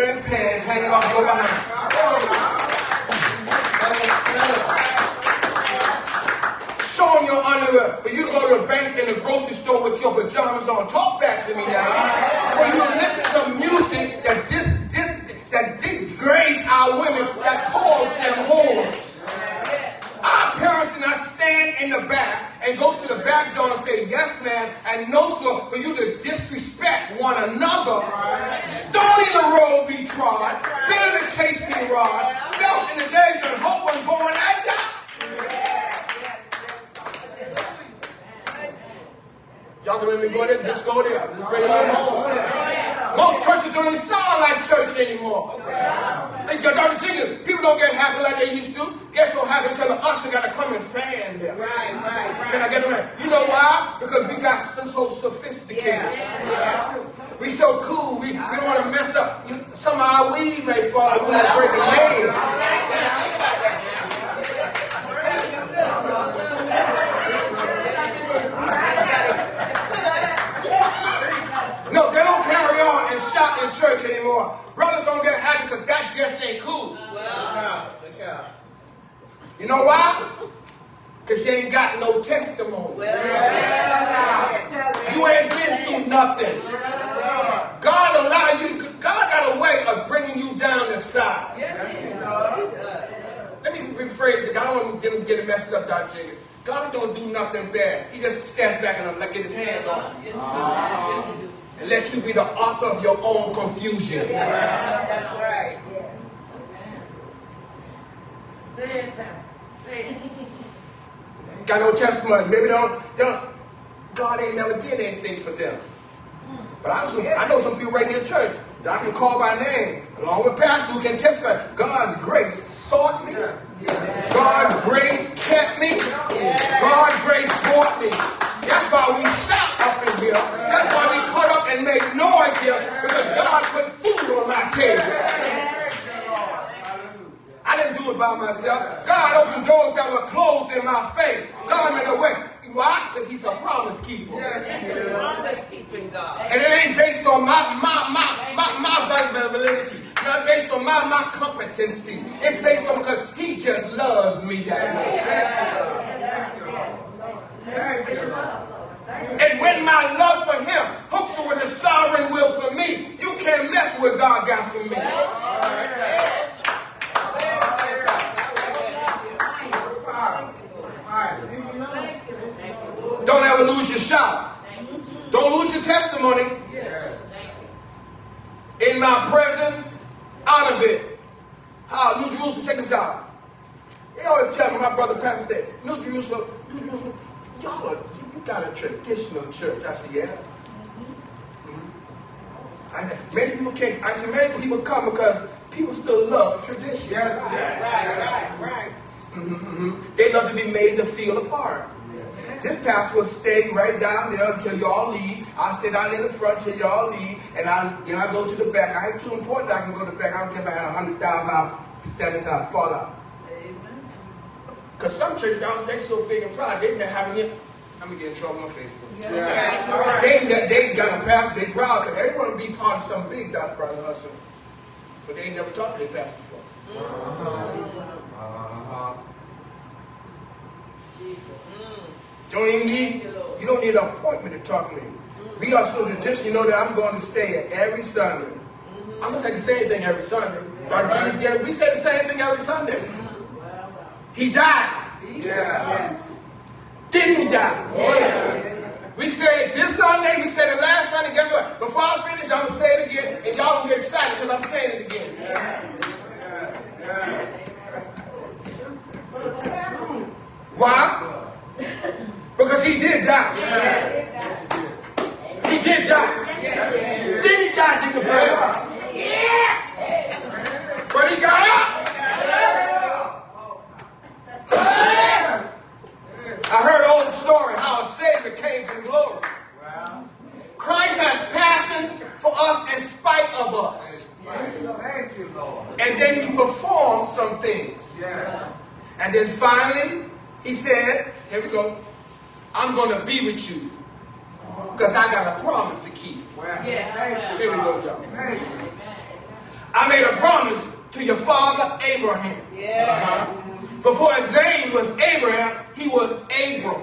Speaker 1: lead may fall, we're break a nail. No, they don't carry on and shout in church anymore. Brothers don't get happy because that just ain't cool. You know why? get it messed up, Dr. Jenkins. God don't do nothing bad. He just stands back and like, get his hands off and let you be the author of your own confusion.
Speaker 2: Yes, that's right. Yes.
Speaker 6: Say it, Pastor. Say it.
Speaker 1: Got no testimony. Maybe don't, don't. God ain't never did anything for them. But I, I know some people right here in church that I can call by name, along with pastors who can testify. God's grace sought me. Yes. God's grace kept me. God's grace brought me. That's why we shout up in here. That's why we cut up and make noise here because God put food on my table. I didn't do it by myself. God opened doors that were closed in my faith. God made a way. Why? Because He's a promise keeper.
Speaker 2: Yes, He's a promise keeping God.
Speaker 1: And it ain't based on my my my my, my validity. Not based on my, my competency. It's based on because he just loves me that way. And when my love for him hooks with his sovereign will for me, you can't mess with God got for me. Don't ever lose your shot. Don't lose your testimony. In my presence, out of it. How New Jerusalem, check this out. They always tell me, my brother Pastor said, New Jerusalem, New Jerusalem, y'all are, you got a traditional church. I said, yeah. Mm-hmm. I said, many people can't. I said, many people come because people still love tradition.
Speaker 3: Yes,
Speaker 2: Right, right, right.
Speaker 1: Mhm. They love to be made to feel a part. This pastor will stay right down there until y'all leave. I'll stay down in the front until y'all leave, and I then I go to the back. I ain't too important. I can go to the back. I don't care if I had a hundred thousand. I'll stand until I fall out. Cause some churches down they so big and proud, they didn't have any. I'm gonna get in trouble on Facebook.
Speaker 3: Yeah.
Speaker 1: They they they got a pastor. They proud because they want to be part of something big, Dr. Brother Hustle. But they ain't never talked to their pastor before.
Speaker 3: Uh-huh. uh-huh. uh-huh. Mm.
Speaker 1: Don't even need, you don't need an appointment to talk to me. We are so traditional, you know that I'm going to stay at every Sunday. I'm going to say the same thing every Sunday. Jesus Gary, we say the same thing every Sunday. He died.
Speaker 3: Yeah.
Speaker 1: Didn't he die? Yeah. We said this Sunday, we said the last Sunday, guess what? Before I finish, I'm going to say it again, and y'all gonna get excited because I'm saying it again. Why? Because he did die. He did die. Didn't he die dignified? Yeah. But he got up. I heard an old story how a Savior came from glory. Christ has passion for us in spite of us.
Speaker 3: Thank you, Lord.
Speaker 1: And then he performed some things.
Speaker 3: Yeah.
Speaker 1: And then finally, he said, Here we go. I'm going to be with you because I got a promise to keep.
Speaker 3: Well,
Speaker 2: Yeah.
Speaker 3: thank you.
Speaker 1: Here we go, y'all. I made a promise to your father Abraham.
Speaker 2: Yes. Uh-huh.
Speaker 1: Before his name was Abraham, he was Abram.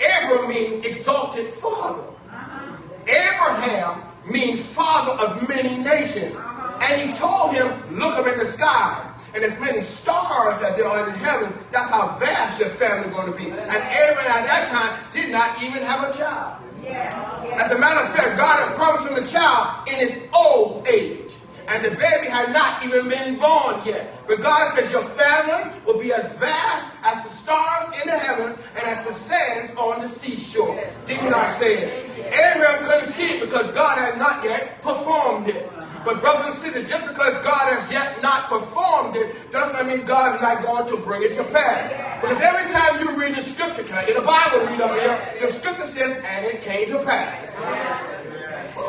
Speaker 1: Abram means exalted father. Uh-huh. Abraham means father of many nations. Uh-huh. And he told him, look up in the sky. And as many stars as there are in the heavens, that's how vast your family is going to be. And Abraham at that time did not even have a child. As a matter of fact, God had promised him a child in his old age. And the baby had not even been born yet. But God says your family will be as vast as the stars in the heavens and as the sands on the seashore. Did you not say it? Abraham see it because God had not yet performed it. But brothers and sisters, just because God has yet not performed it, does not mean God is not going to bring it to pass. Because every time you read the scripture, can I get a Bible read up here? The scripture says, and it came to pass.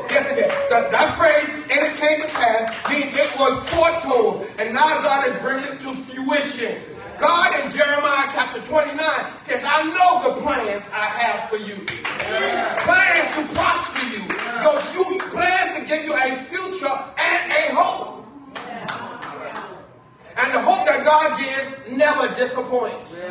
Speaker 1: Yes, it did. That, that phrase, and it came to pass, means it was foretold. And now God is bringing it to fruition. God in Jeremiah chapter 29 says, I know the plans I have for you. Plans to prosper you. Your, you. Plans to give you a future and a hope. And the hope that God gives never disappoints.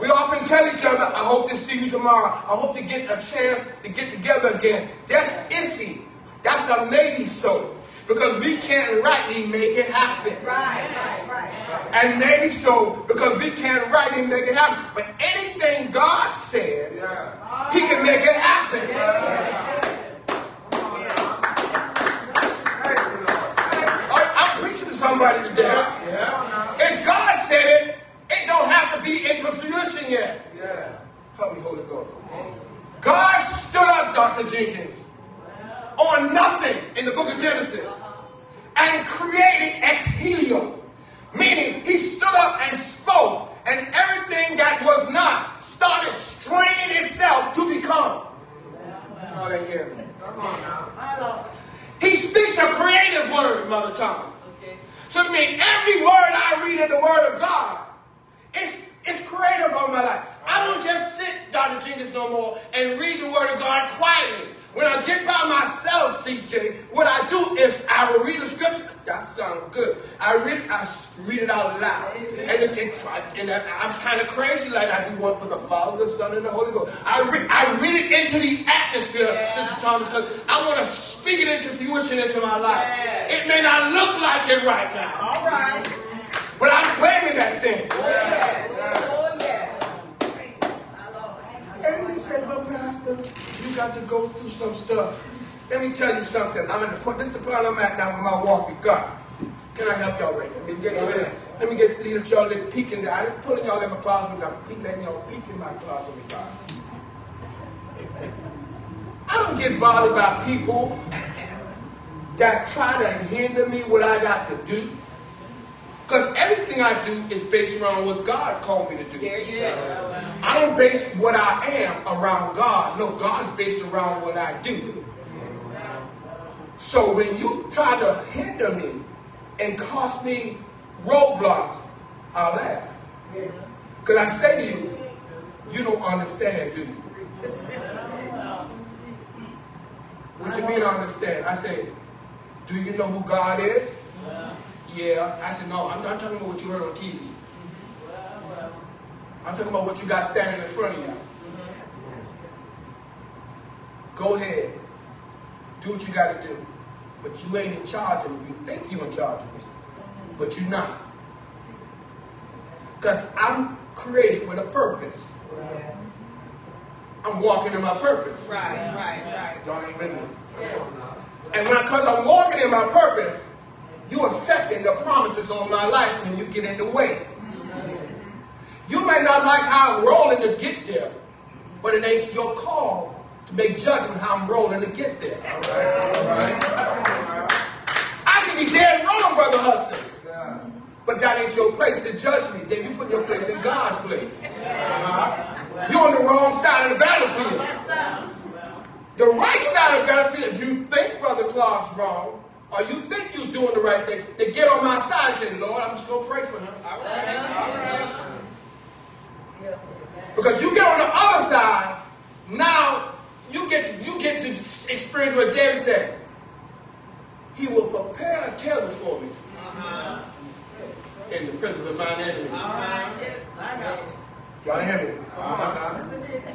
Speaker 1: We often tell each other, I hope to see you tomorrow. I hope to get a chance to get together again. That's iffy. That's a maybe so. Because we can't rightly make it happen. right? And maybe so because we can't rightly make it happen. But anything God said,
Speaker 3: Yeah.
Speaker 1: He can make it happen. I- I'm preaching to somebody today. If God said it, it don't have to be into fruition yet.
Speaker 3: Yeah.
Speaker 1: Help me, Holy Ghost. God stood up, Dr. Jenkins, on nothing in the book of Genesis and created ex nihilo, meaning he stood up and spoke, and everything that was not started straining itself to become. Oh, they hear. He speaks a creative word, Mother Thomas. So to me, every word I read in the Word of God, it's, it's creative on my life. I don't just sit, Dr. Jenkins, no more and read the Word of God quietly. When I get by myself, CJ, what I do is I will read the scripture. That sounds good. I read, I read it out loud, and it, it, and I- I'm kind of crazy like I do one for the Father, the Son, and the Holy Ghost. I read, I read it into the atmosphere, Sister Thomas, because I want to speak it into fruition into my life. It may not look like it right now,
Speaker 4: All right.
Speaker 1: but I'm claiming that thing.
Speaker 4: Oh, yes. Yes.
Speaker 1: And he said, well, Pastor, you got to go through some stuff. Let me tell you something. I'm at the point, this is the point I'm at now with my walk with God. Can I help y'all right? Let me get over there. Let me get lead y'all a little peek in there. I ain't pulling y'all in my closet, I'm peek, letting y'all peek in my closet with God. I don't get bothered by people that try to hinder me what I got to do. Because everything I do is based around what God called me to do.
Speaker 4: There you go.
Speaker 1: I don't base what I am around God. No, God's based around what I do. So when you try to hinder me and cause me roadblocks, I'll laugh. Because I say to you, you don't understand, do you? What you mean I understand? I say, do you know who God is? Yeah. I said, no, I'm not talking about what you heard on TV. I'm talking about what you got standing in front of you. Mm-hmm. Go ahead. Do what you got to do. But you ain't in charge of me. You think you're in charge of me. Mm-hmm. But you're not. Because I'm created with a purpose. I'm walking in my purpose.
Speaker 4: Right, right, right.
Speaker 1: Y'all ain't with me. And when because I'm walking in my purpose, you're affecting the promises on my life when you get in the way. You may not like how I'm rolling to get there, but it ain't your call to make judgment how I'm rolling to get there. All right. I can be dead wrong, Brother Hudson. But that ain't your place to judge me. Then you put your place in God's place. You're on the wrong side of the battlefield. The right side of the battlefield, if you think Brother Clark's wrong, or you think you're doing the right thing, then get on my side and say, Lord, I'm just going to pray for him. Because you get on the other side, now you get you get to experience what David said. He will prepare a table for me in the presence of mine enemies. Y'all hear me?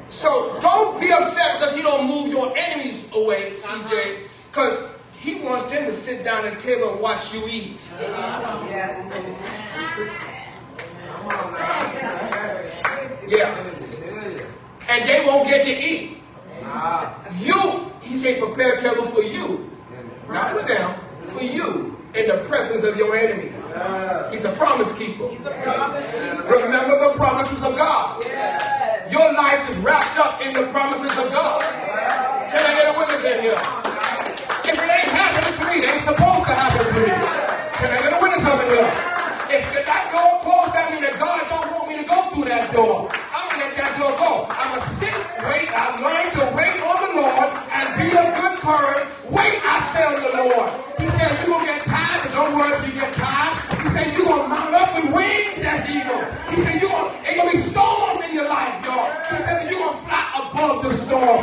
Speaker 1: So don't be upset because he don't move your enemies away, CJ, because he wants them to sit down at the table and watch you eat.
Speaker 3: Yes.
Speaker 1: Yeah. And they won't get to eat. You, he said, prepare a table for you. Not for them, for you, in the presence of your enemies. He's a promise keeper.
Speaker 4: He's a promise keeper.
Speaker 1: Remember the promises of God.
Speaker 4: Yes.
Speaker 1: Your life is wrapped up in the promises of God. Can I get a witness in here? Door. I'm gonna let that door go. I'm gonna sit, wait. I'm learning to wait on the Lord and be of good courage. Wait, I say on the Lord. He said you're gonna get tired, but don't worry if you get tired. He said you're gonna mount up with wings as eagle. He said you're gonna, there's gonna be storms in your life, y'all. He said you're gonna fly above the storm.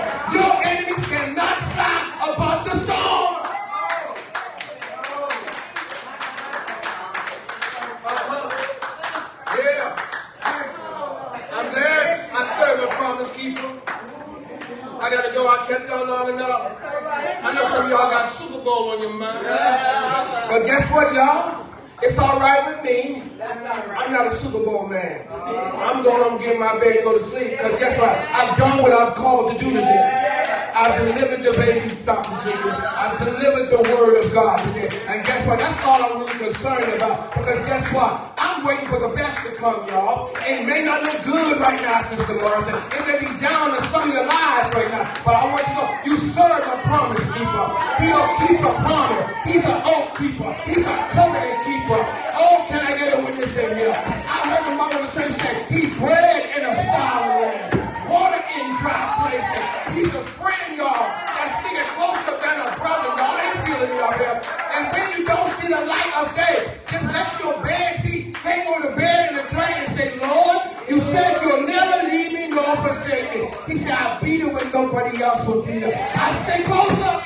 Speaker 1: Long enough. I know some y'all got Super Bowl on your mind. But guess what, y'all? It's all right with me. I'm not a Super Bowl man. I'm going to get in my bed go to sleep. Because guess what? I've done what I've called to do today. I've delivered the baby, Dr. Jesus. I've delivered the word of God today. And guess what? That's all I'm really concerned about. Because guess what? Waiting for the best to come, y'all. It may not look good right now, Sister Morrison. It may be down in some of your lives right now. But I want you to know, you serve a promise keeper. He'll keep a promise. He's an oath keeper. He's a covenant keeper. Nobody
Speaker 4: else will be there. I stay closer.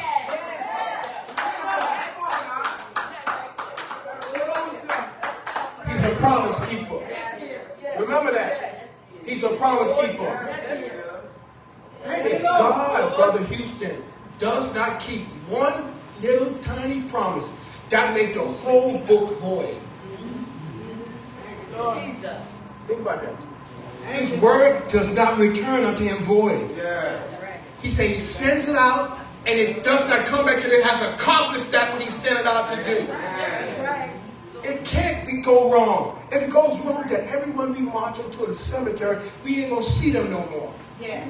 Speaker 1: He's a promise keeper. Remember that. He's a promise keeper. If God, Brother Houston, does not keep one little tiny promise, that make the whole book void.
Speaker 2: Jesus.
Speaker 1: Think about that. His word does not return unto him void.
Speaker 7: Yeah.
Speaker 1: He said he sends it out and it does not come back till it has accomplished that what he sent it out to do. It can't be go wrong. If it goes wrong, then everyone we march into the cemetery, we ain't gonna see them no more.
Speaker 5: Yes.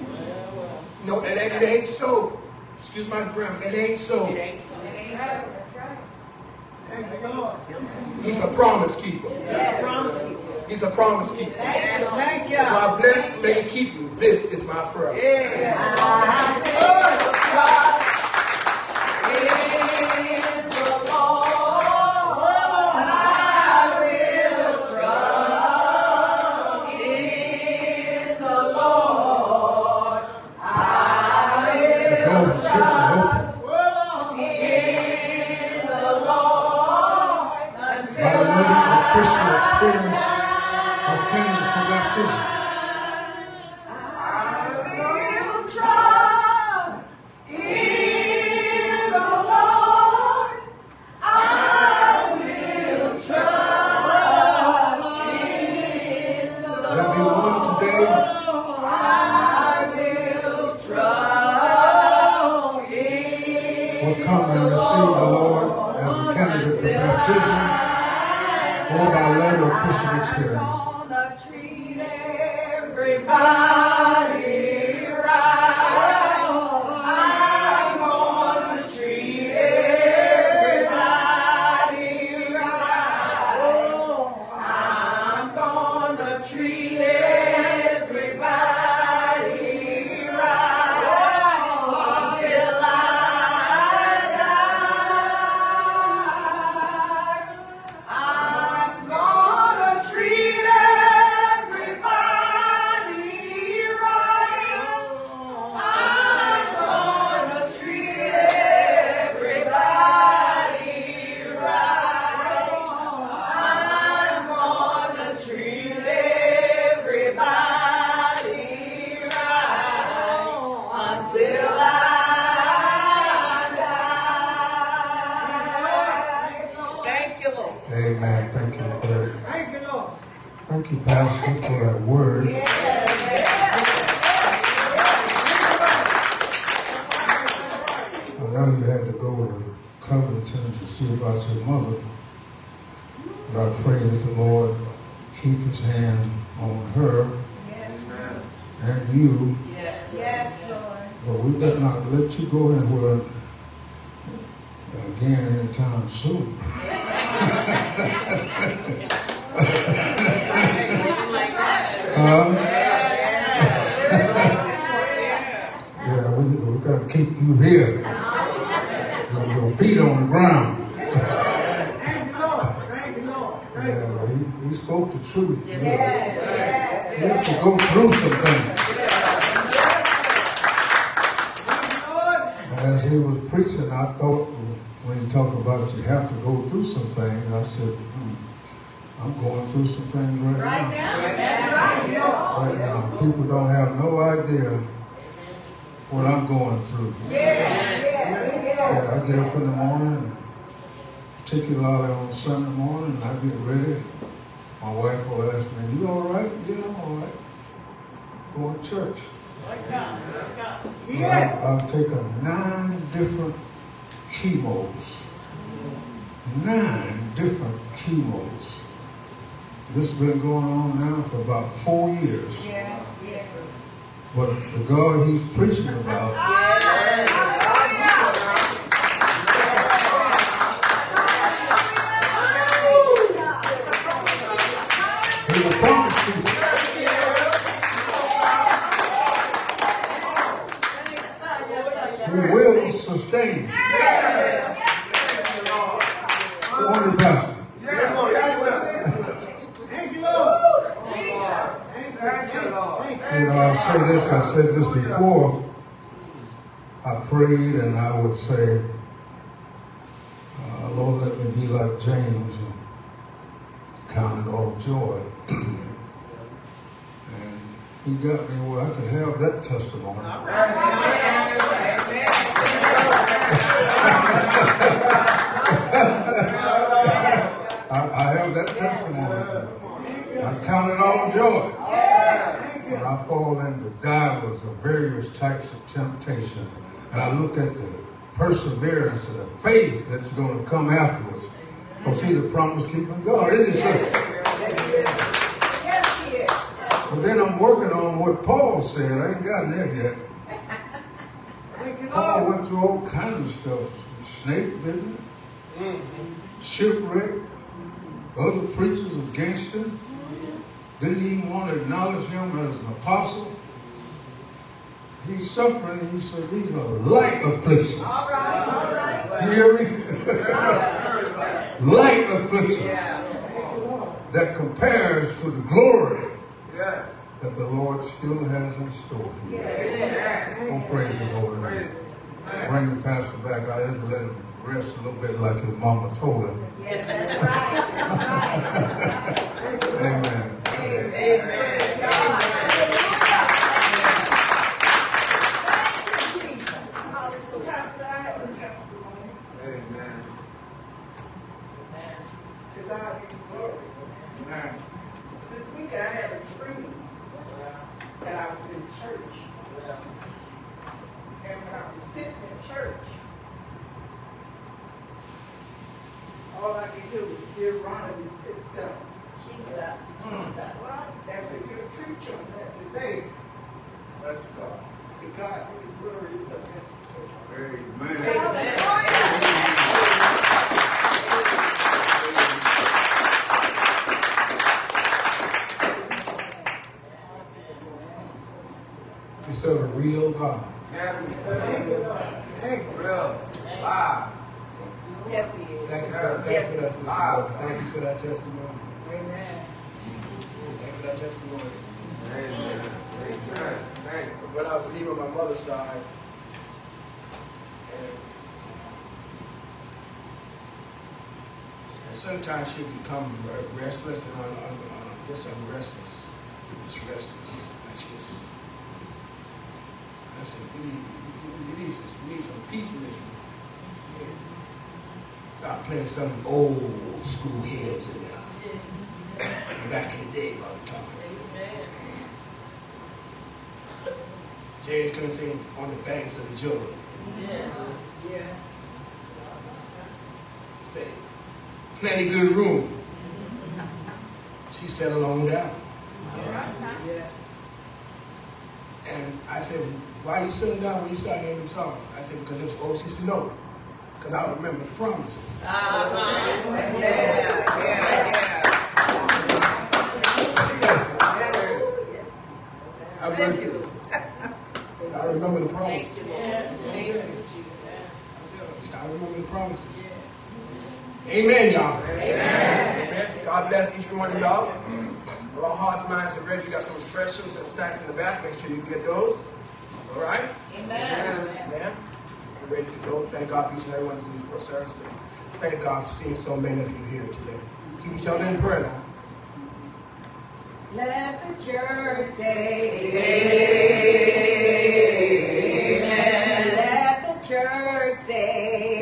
Speaker 1: No, it ain't, it ain't so. Excuse my grammar, it ain't so.
Speaker 5: It ain't so.
Speaker 7: Thank you, Lord.
Speaker 1: He's a promise keeper. He's a promise keeper.
Speaker 7: Thank you.
Speaker 1: God bless, may keep you. This is my prayer.
Speaker 4: The about your mother. But I pray that the Lord keep his hand on her
Speaker 5: Yes,
Speaker 4: and you.
Speaker 2: Yes.
Speaker 5: yes, Lord.
Speaker 4: But we better not let you go anywhere again anytime soon. Uh, yeah, we, we gotta keep you here. With your feet on the ground.
Speaker 7: Thank you, Lord. Thank you, Lord. Thank you.
Speaker 4: Yeah, he, he spoke the truth.
Speaker 5: Yes, yes,
Speaker 4: You have to go through some things. As he was preaching, I thought when he talked about it, you have to go through some things, I said, hmm, I'm going through some things right,
Speaker 5: Right
Speaker 4: now.
Speaker 5: now, that's right.
Speaker 4: Right now, people don't have no idea what I'm going through.
Speaker 5: Yes, yes, yes.
Speaker 4: Yeah, I get up in the morning, particularly on Sunday morning, and I get ready. My wife will ask me, "You all right?" Yeah, I'm all right. Going to church.
Speaker 7: Yes.
Speaker 4: I've, I've taken nine different chemos. Nine different chemos. This has been going on now for about four years.
Speaker 5: Yes, yes.
Speaker 4: But the God he's preaching about, ah, he's I said this before.
Speaker 5: I prayed and I would say, uh, Lord, let me be like James and count it all joy. and he got me where I could have that testimony. I, I have that testimony. I count it all joy. When I fall into divers of various types of temptation, and I look at the perseverance and the faith that's going to come afterwards. Oh, because he's a promise keeping God, isn't he?
Speaker 4: Yes, he is.
Speaker 5: But then I'm working on what Paul said. I ain't gotten there yet. Paul went through all kinds of stuff. Snake business, mm-hmm. shipwreck, other preachers against him. Didn't even want to acknowledge him as an apostle. He's suffering, and he said, these are light afflictions.
Speaker 4: All right, all right.
Speaker 5: You hear me? light afflictions that compares to the glory that the Lord still has in store for you. Oh, praise the Lord. Bring the pastor back. I had to let him rest a little bit like his mama told him.
Speaker 4: Yes, that's right. That's right.
Speaker 5: Amen.
Speaker 4: Amen.
Speaker 2: Testimony.
Speaker 3: Amen. Amen.
Speaker 1: When I was leaving my mother's side, and, and sometimes she would become restless and un, un, un, just unrestless. Just restless. Like she just, I said, you need, you, need, some- you need some peace in this room. Start playing some old school hymns in there. Back in the day, Brother Thomas. James couldn't sing on the banks of the Jordan.
Speaker 2: Yes.
Speaker 1: Say, plenty good room. She settled on down.
Speaker 2: Yes.
Speaker 1: And I said, why are you sitting down when you start hearing them songs? I said, because it's said, no. Because I remember the promises.
Speaker 4: Uh-huh. Yeah, yeah, yeah.
Speaker 1: I remember, so I remember the promises.
Speaker 4: Thank you, Lord.
Speaker 1: I remember the promises. Amen, y'all. Amen. God bless each one of y'all. Our hearts, minds are ready. We got some refreshments and snacks in the back. Make sure you get those. All right?
Speaker 4: Amen.
Speaker 1: Amen. We're ready to go. Thank God for each and every one of you for service. Thank God for seeing so many of you here today. Keep each other in prayer.
Speaker 4: Let the church say amen. Let the church say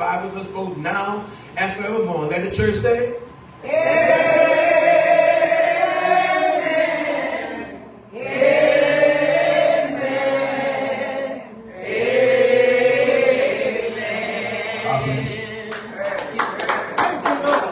Speaker 1: abide with us both now and forevermore. Let the church say.